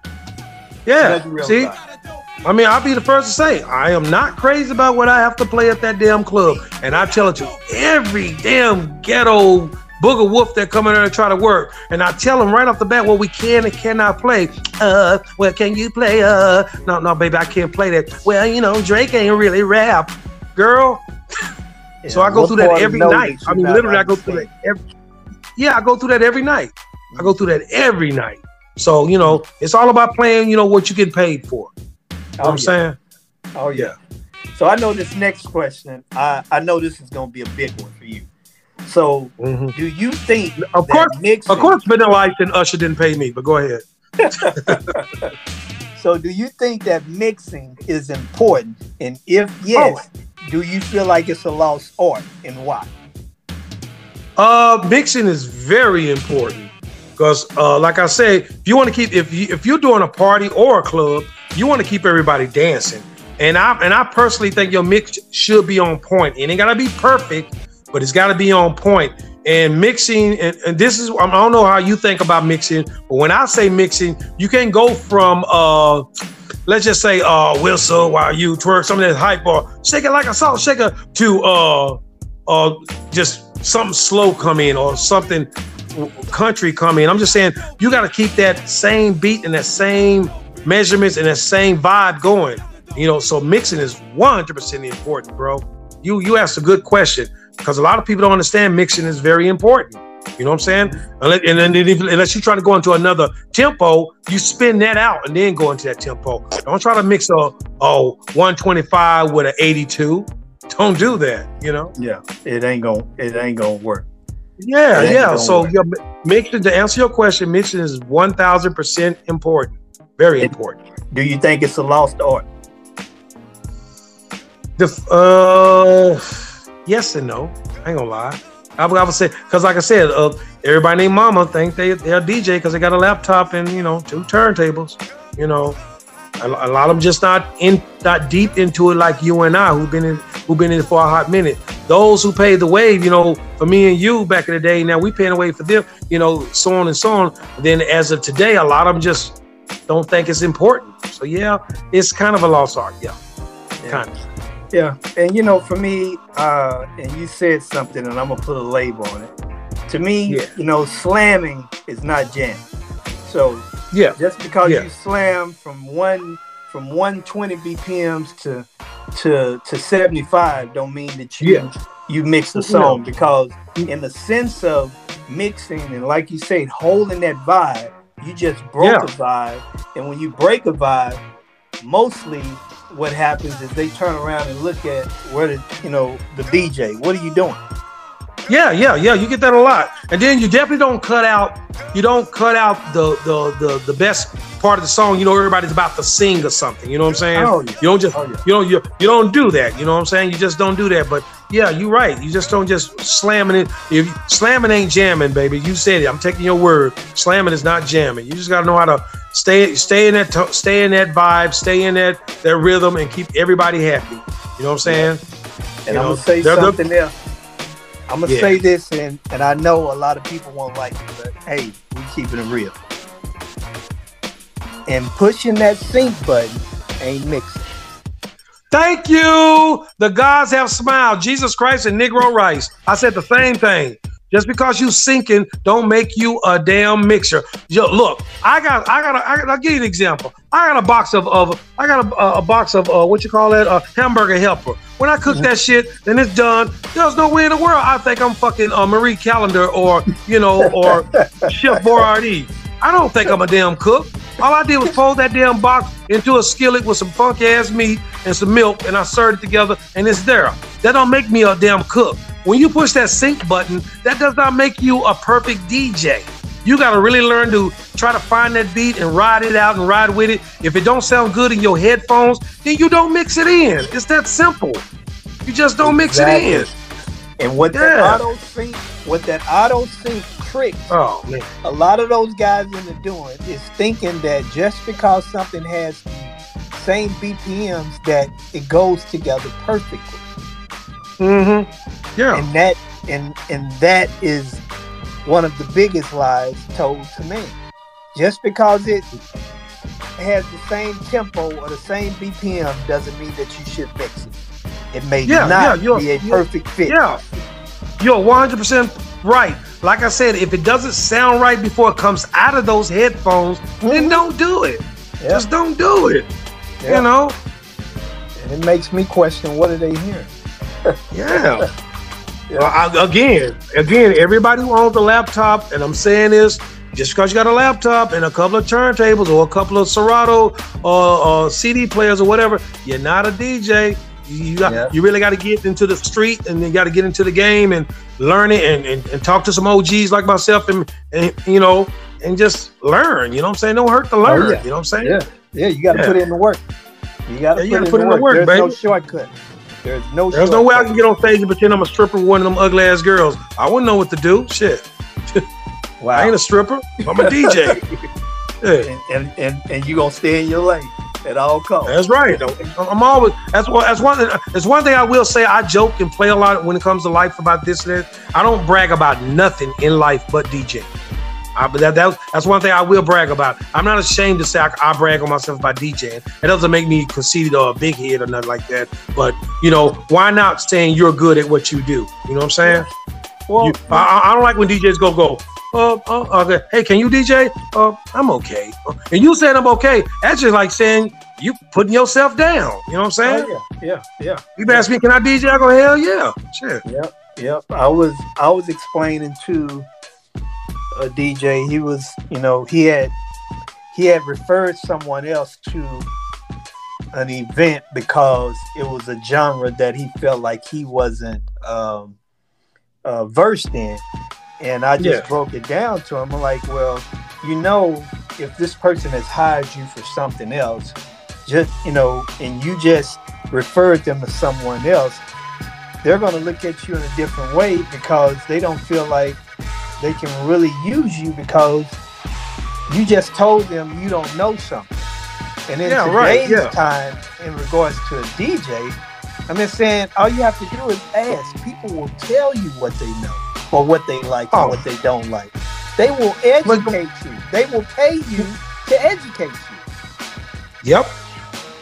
Yeah. Real See, I mean, I'll be the first to say I am not crazy about what I have to play at that damn club, and I tell it to every damn ghetto booger wolf that come in there and try to work, and I tell them right off the bat what we can and cannot play. Uh, well, can you play? Uh, no, no, baby, I can't play that. Well, you know, Drake ain't really rap, girl. so I go through that every night. that I mean, literally, I go through that every. Yeah, I go through that every night. I go through that every night. So you know, it's all about playing. You know what you get paid for. You know what I'm yeah. saying? Oh yeah. So I know this next question. I I know this is going to be a big one for you. So do you think Mm-hmm. Of course, mixing, of course, Vanilla Ice and Usher didn't pay me, but go ahead. So do you think that mixing is important? And if yes, Oh. do you feel like it's a lost art and why? Uh, mixing is very important because, uh, like I said, if you want to keep if you if you're doing a party or a club, you want to keep everybody dancing. And I and I personally think your mix should be on point. It ain't gotta be perfect, but it's gotta be on point. And mixing, and, and this is I don't know how you think about mixing, but when I say mixing, you can go from uh let's just say uh whistle while you twerk some of that hype or shake it like a salt shaker to uh uh just something slow come in or something country come in. I'm just saying you got to keep that same beat and that same measurements and that same vibe going. You know, so mixing is 100% important, bro. You you asked a good question because a lot of people don't understand mixing is very important. You know what I'm saying? Unless, and then if- unless you try to go into another tempo, you spin that out and then go into that tempo. Don't try to mix a, a 125 with an 82. Don't do that. You know? Yeah, it ain't gonna it ain't gonna work. Yeah, yeah. So yeah, mi- mixing to answer your question, mixing is one thousand percent important. Very important. Do you think it's a lost art? The uh, yes and no. I ain't gonna lie. I would, I would say because, like I said, uh, everybody named Mama think they they're a DJ because they got a laptop and you know two turntables. You know, a, a lot of them just not in not deep into it like you and I, who've been in who've been in for a hot minute. Those who paid the wave, you know, for me and you back in the day, now we paying the wave for them. You know, so on and so on. Then as of today, a lot of them just don't think it's important. So yeah, it's kind of a lost art. Yeah, kind of. Yeah, and you know, for me, uh, and you said something, and I'm gonna put a label on it. To me, you know, slamming is not jam. So Yeah. just because Yeah. you slam from one from 120 BPMs to to to 75, don't mean that you Yeah. you mix the No. song because in the sense of mixing and like you said, holding that vibe, you just broke Yeah. a vibe, and when you break a vibe, mostly what happens is they turn around and look at where the you know the DJ. What are you doing? Yeah, yeah, yeah. You get that a lot, and then you definitely don't cut out. You don't cut out the the the, the best part of the song. You know, everybody's about to sing or something. You know what I'm saying? Oh, yeah. You don't just oh, yeah. you don't you, you don't do that. You know what I'm saying? You just don't do that. But yeah, you're right. You just don't just slamming it. If slamming ain't jamming, baby, you said it. I'm taking your word. Slamming is not jamming. You just gotta know how to stay stay in that stay in that vibe, stay in that that rhythm, and keep everybody happy. You know what I'm saying? And You I'm gonna say something else. I'm gonna Yeah. say this, and and I know a lot of people won't like it, but hey, we keeping it real. And pushing that sync button ain't mixing. Thank you. The gods have smiled. Jesus Christ and Negro Rice. I said the same thing. Just because you syncing, don't make you a damn mixer. Yo, look, I got, I got, I got. I'll give you an example. I got a box of, of I got a, a box of, uh, what you call that, a hamburger helper. When I cook that shit, then it's done. There's no way in the world I think I'm fucking uh, Marie Callender or you know or Chef Boyardee. I don't think I'm a damn cook. All I did was fold that damn box into a skillet with some funk ass meat and some milk, and I served it together, and it's there. That don't make me a damn cook. When you push that sync button, that does not make you a perfect DJ. You got to really learn to try to find that beat and ride it out and ride with it. If it don't sound good in your headphones, then you don't mix it in. It's that simple. You just don't mix it in. And what that Yeah. auto sync, what that auto sync trick, Oh man. a lot of those guys into doing is thinking that just because something has the same BPMs that it goes together perfectly. Mm-hmm. Yeah. And that and and that is one of the biggest lies told to me. Just because it has the same tempo or the same BPM doesn't mean that you should mix it. It may Yeah, not yeah, be a perfect fit. Yeah, you're 100 percent right. Like I said, if it doesn't sound right before it comes out of those headphones, then mm-hmm. don't do it. Just don't do it. Yeah. You know? And it makes me question what are they hearing? Yeah. Well, I- again, again, everybody who owns a laptop, and I'm saying this, just because you got a laptop and a couple of turntables or a couple of Serato or, or CD players or whatever, you're not a DJ. You, got, you really got to get into the street and you got to get into the game and learn it and, and, and talk to some OGs like myself and, and you know and just learn. You know what I'm saying? Don't hurt to oh, learn. Oh, yeah. You know what I'm saying? Yeah, yeah, you got to Yeah. put in the work. You got to Yeah, put, gotta in the work. There's no shortcut. There's no. There's no way I can get on stage and pretend I'm a stripper with one of them ugly ass girls. I wouldn't know what to do. Shit. Wow. I ain't a stripper. I'm a DJ. yeah. and, and and and you gonna stay in your lane at all costs. That's right. I'm always that's what that's one that's one thing I will say. I joke and play a lot when it comes to life about this and that. I don't brag about nothing in life but DJ. I, but that, that that's one thing I will brag about. I'm not ashamed to say I, I brag on myself by DJing. It doesn't make me conceited or a big head or nothing like that. But you know, why not saying you're good at what you do? You know what I'm saying? Well, You- I, I- I don't like when DJs go go. Uh, uh, okay. hey, can you DJ? Uh, I'm okay. And you saying I'm okay, that's just like saying you putting yourself down. You know what I'm saying? Oh, yeah, yeah, yeah. You ask me, can I DJ? I go, hell yeah, sure. Yep, yep. I was I was explaining to a DJ. He was, you know, he had he had referred someone else to an event because it was a genre that he felt like he wasn't um, uh, versed in, and I just Yeah. broke it down to him. I'm like, well, you know, if this person has hired you for something else, just you know, and you just referred them to someone else, they're going to look at you in a different way because they don't feel like they can really use you because you just told them you don't know something. And in Yeah, right, today's yeah. time, in regards to a DJ, I'm just saying all you have to do is ask. People will tell you what they know or what they like Oh. or what they don't like. They will educate you. They will pay you to educate you. Yep.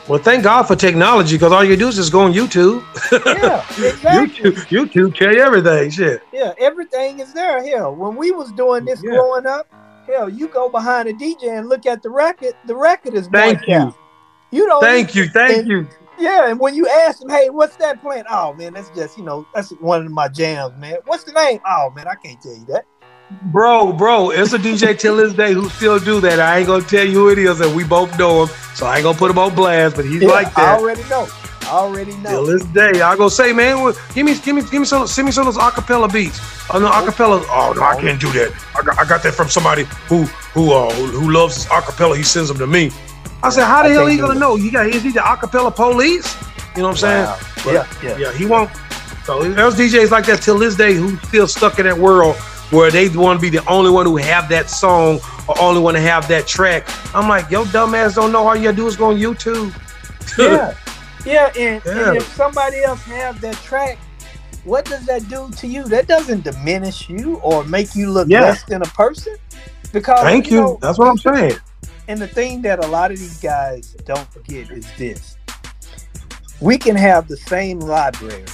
Well, thank God for technology because all you do is just go on YouTube. Yeah, exactly. YouTube, YouTube tell you everything. Shit. Yeah, everything is there. Hell, when we was doing this growing up, hell, you go behind a DJ and look at the record. The record is Thank you. You don't. Thank you. Thank you. Yeah, and when you ask them, hey, what's that plant? Oh man, that's just you know that's one of my jams, man. What's the name? Oh man, I can't tell you that. Bro, bro, it's a DJ till this day who still do that. I ain't gonna tell you who it is, and we both know him, so I ain't gonna put him on blast. But he's Yeah, like that. I already know. I already know. till this day. I go say, man, well, give me, give me, give me some, send me some of those acapella beats. Oh no, acapella. Oh no, I can't do that. I got, I got that from somebody who, who, uh, who, who loves acapella. He sends them to me. I said, how the I hell are you gonna it. know? You got, is he the acapella police? You know what I'm Wow. saying? Yeah, yeah. yeah. He won't. So there's DJs like that till this day who still stuck in that world where they want to be the only one who have that song or only want to have that track. I'm like, yo, dumbass, don't know all you gotta do is go on YouTube. yeah, yeah, and, Yeah. and if somebody else have that track, what does that do to you? That doesn't diminish you or make you look Yeah. less than a person. Because Thank you. know, That's what I'm saying. And the thing that a lot of these guys don't forget is this: we can have the same library,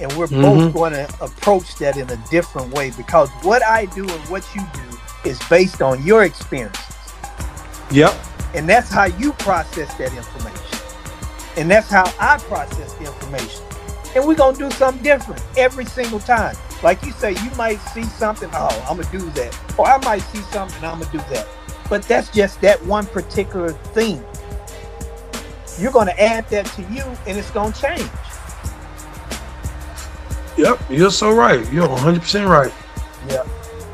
and we're Mhm. both going to approach that in a different way because what I do and what you do is based on your experiences. Yep. And that's how you process that information. And that's how I process the information. And we're going to do something different every single time. Like you say, you might see something, oh, I'm going to do that. Or I might see something, I'm going to do that. But that's just that one particular thing. You're going to add that to you and it's going to change. Yep. You're so right. You're 100 percent right. Yeah.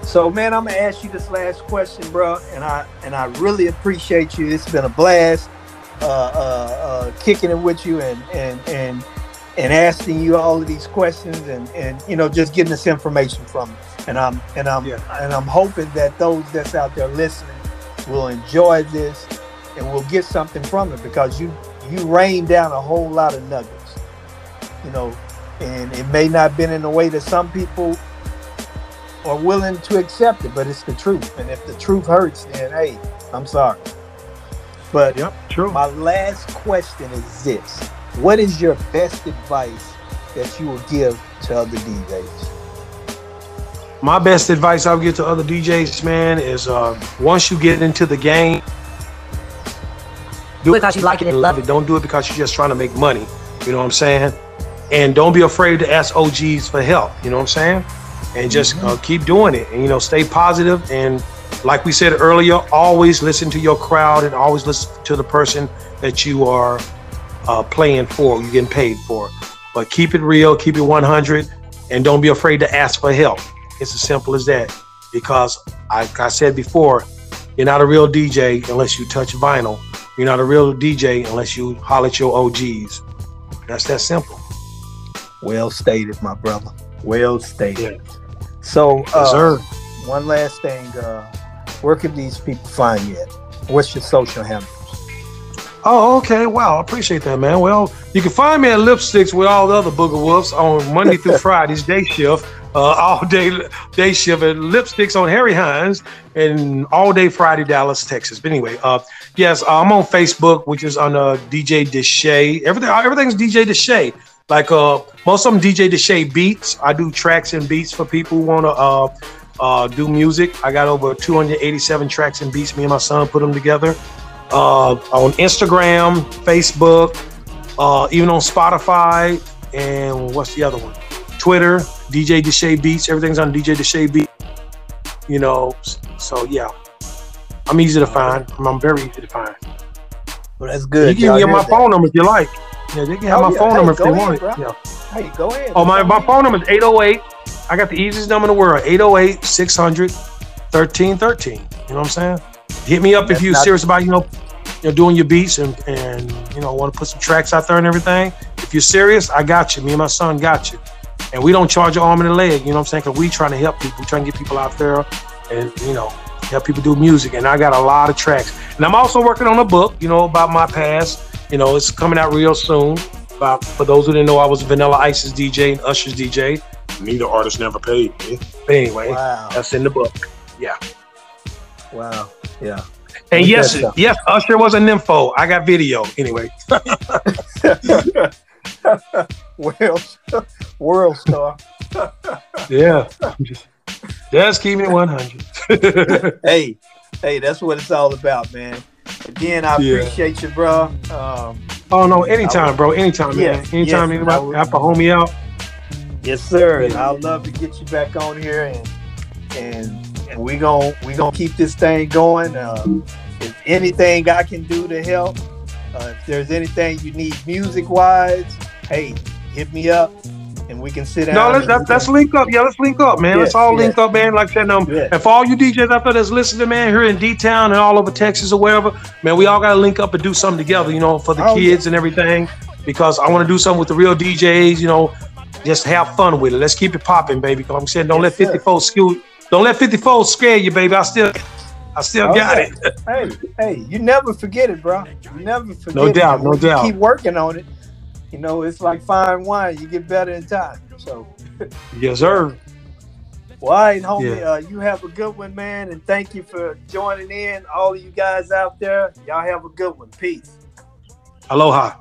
So man, I'm gonna ask you this last question, bro, and I and I really appreciate you. It's been a blast, uh, uh, uh, kicking it with you and and and and asking you all of these questions and and you know just getting this information from you. And I'm and I'm and I'm hoping that those that's out there listening will enjoy this and we'll get something from it because you you rain down a whole lot of nuggets, you know, and it may not have been in a way that some people are willing to accept it, but it's the truth. And if the truth hurts, then hey, I'm sorry. But yep, true. My last question is this: What is your best advice that you will give to other DJs? My best advice I would give to other DJs, man, is uh, once you get into the game, do it because you like it and love it. Don't do it because you're just trying to make money. You know what I'm saying? And don't be afraid to ask OGs for help. You know what I'm saying? And just uh, keep doing it. And you know, stay positive. And like we said earlier, always listen to your crowd and always listen to the person that you are uh, playing for. You're getting paid for. But keep it real. Keep it 100. And don't be afraid to ask for help. It's as simple as that. Because, like I said before, you're not a real DJ unless you touch vinyl. You're not a real DJ unless you holler at your OGs. That's that simple. Well stated, my brother. Well stated. So, Yes, uh, sir. one last thing: uh, Where can these people find you? At? What's your social handle? Oh, okay. Wow, I appreciate that, man. Well, you can find me at Lipsticks with all the other Booger Wolves on Monday through Fridays, day shift, uh, all day day shift, Lipsticks on Harry Hines, and all day Friday, Dallas, Texas. But anyway, uh, yes, I'm on Facebook, which is on uh, DJ Deshay. Everything, everything's DJ Deshay. Like uh, most of them DJ Deshay beats. I do tracks and beats for people who want to uh, uh, do music. I got over 287 tracks and beats. Me and my son put them together. Uh, on Instagram, Facebook, uh, even on Spotify, and what's the other one? Twitter, DJ Deshay Beats. Everything's on DJ Deshay Beats. You know, so yeah, I'm easy to find. I'm, I'm very easy to find. Well, that's good. You can Y'all get my that? phone number if you like. Yeah, they can have Oh, my yeah. phone Hey, number if go they ahead, want it. bro. Yeah. Hey, go ahead. Oh, my, my phone number is 808. I got the easiest number in the world 808 600 1313. You know what I'm saying? Hit me up if you're serious about, you know, you know, doing your beats and, and you know, want to put some tracks out there and everything. If you're serious, I got you. Me and my son got you. And we don't charge an arm and a leg, you know what I'm saying? Because we trying to help people. We trying to get people out there and, you know, help people do music. And I got a lot of tracks. And I'm also working on a book, you know, about my past. You know, it's coming out real soon. About, for those who didn't know, I was Vanilla Ice's DJ and Usher's DJ. Neither artist never paid me. But anyway, Wow. that's in the book. Yeah. Wow. Yeah. And Look yes, yes, Usher was a nympho. I got video. Anyway. World, world star. yeah. Just, just keep it 100. hey, hey, that's what it's all about, man. Again, I Yeah. appreciate you, bro. Um, Oh no, anytime, bro. Anytime, man. Anytime yes, anybody would- have to hold me out. yes, sir. And I'd love to get you back on here, and and and we gon' we gonna keep this thing going. Um, if anything I can do to help, uh, if there's anything you need music wise, hey, hit me up, and we can sit down. No, let's, and let's, we let's can- link up. Yeah, let's link up, man. let's all yes. link up, man. Like I said, um, Yes. and for all you DJs out there that's listening, man, here in D Town and all over Texas or wherever, man, we all gotta link up and do something together, you know, for the Oh, kids and everything. Because I want to do something with the real DJs, you know, just have fun with it. Let's keep it popping, baby. Because I'm saying, don't Yes, let 54 school, don't let 54 scare you, baby. I still, I still Oh, got it. hey, hey, you never forget it, bro. You never forget No doubt, And no when you doubt. Keep working on it. You know, it's like fine wine. You get better in time. So, Yes, sir. well, all right, homie. Yeah. Uh, you have a good one, man, and thank you for joining in. All of you guys out there, y'all have a good one. Peace. Aloha.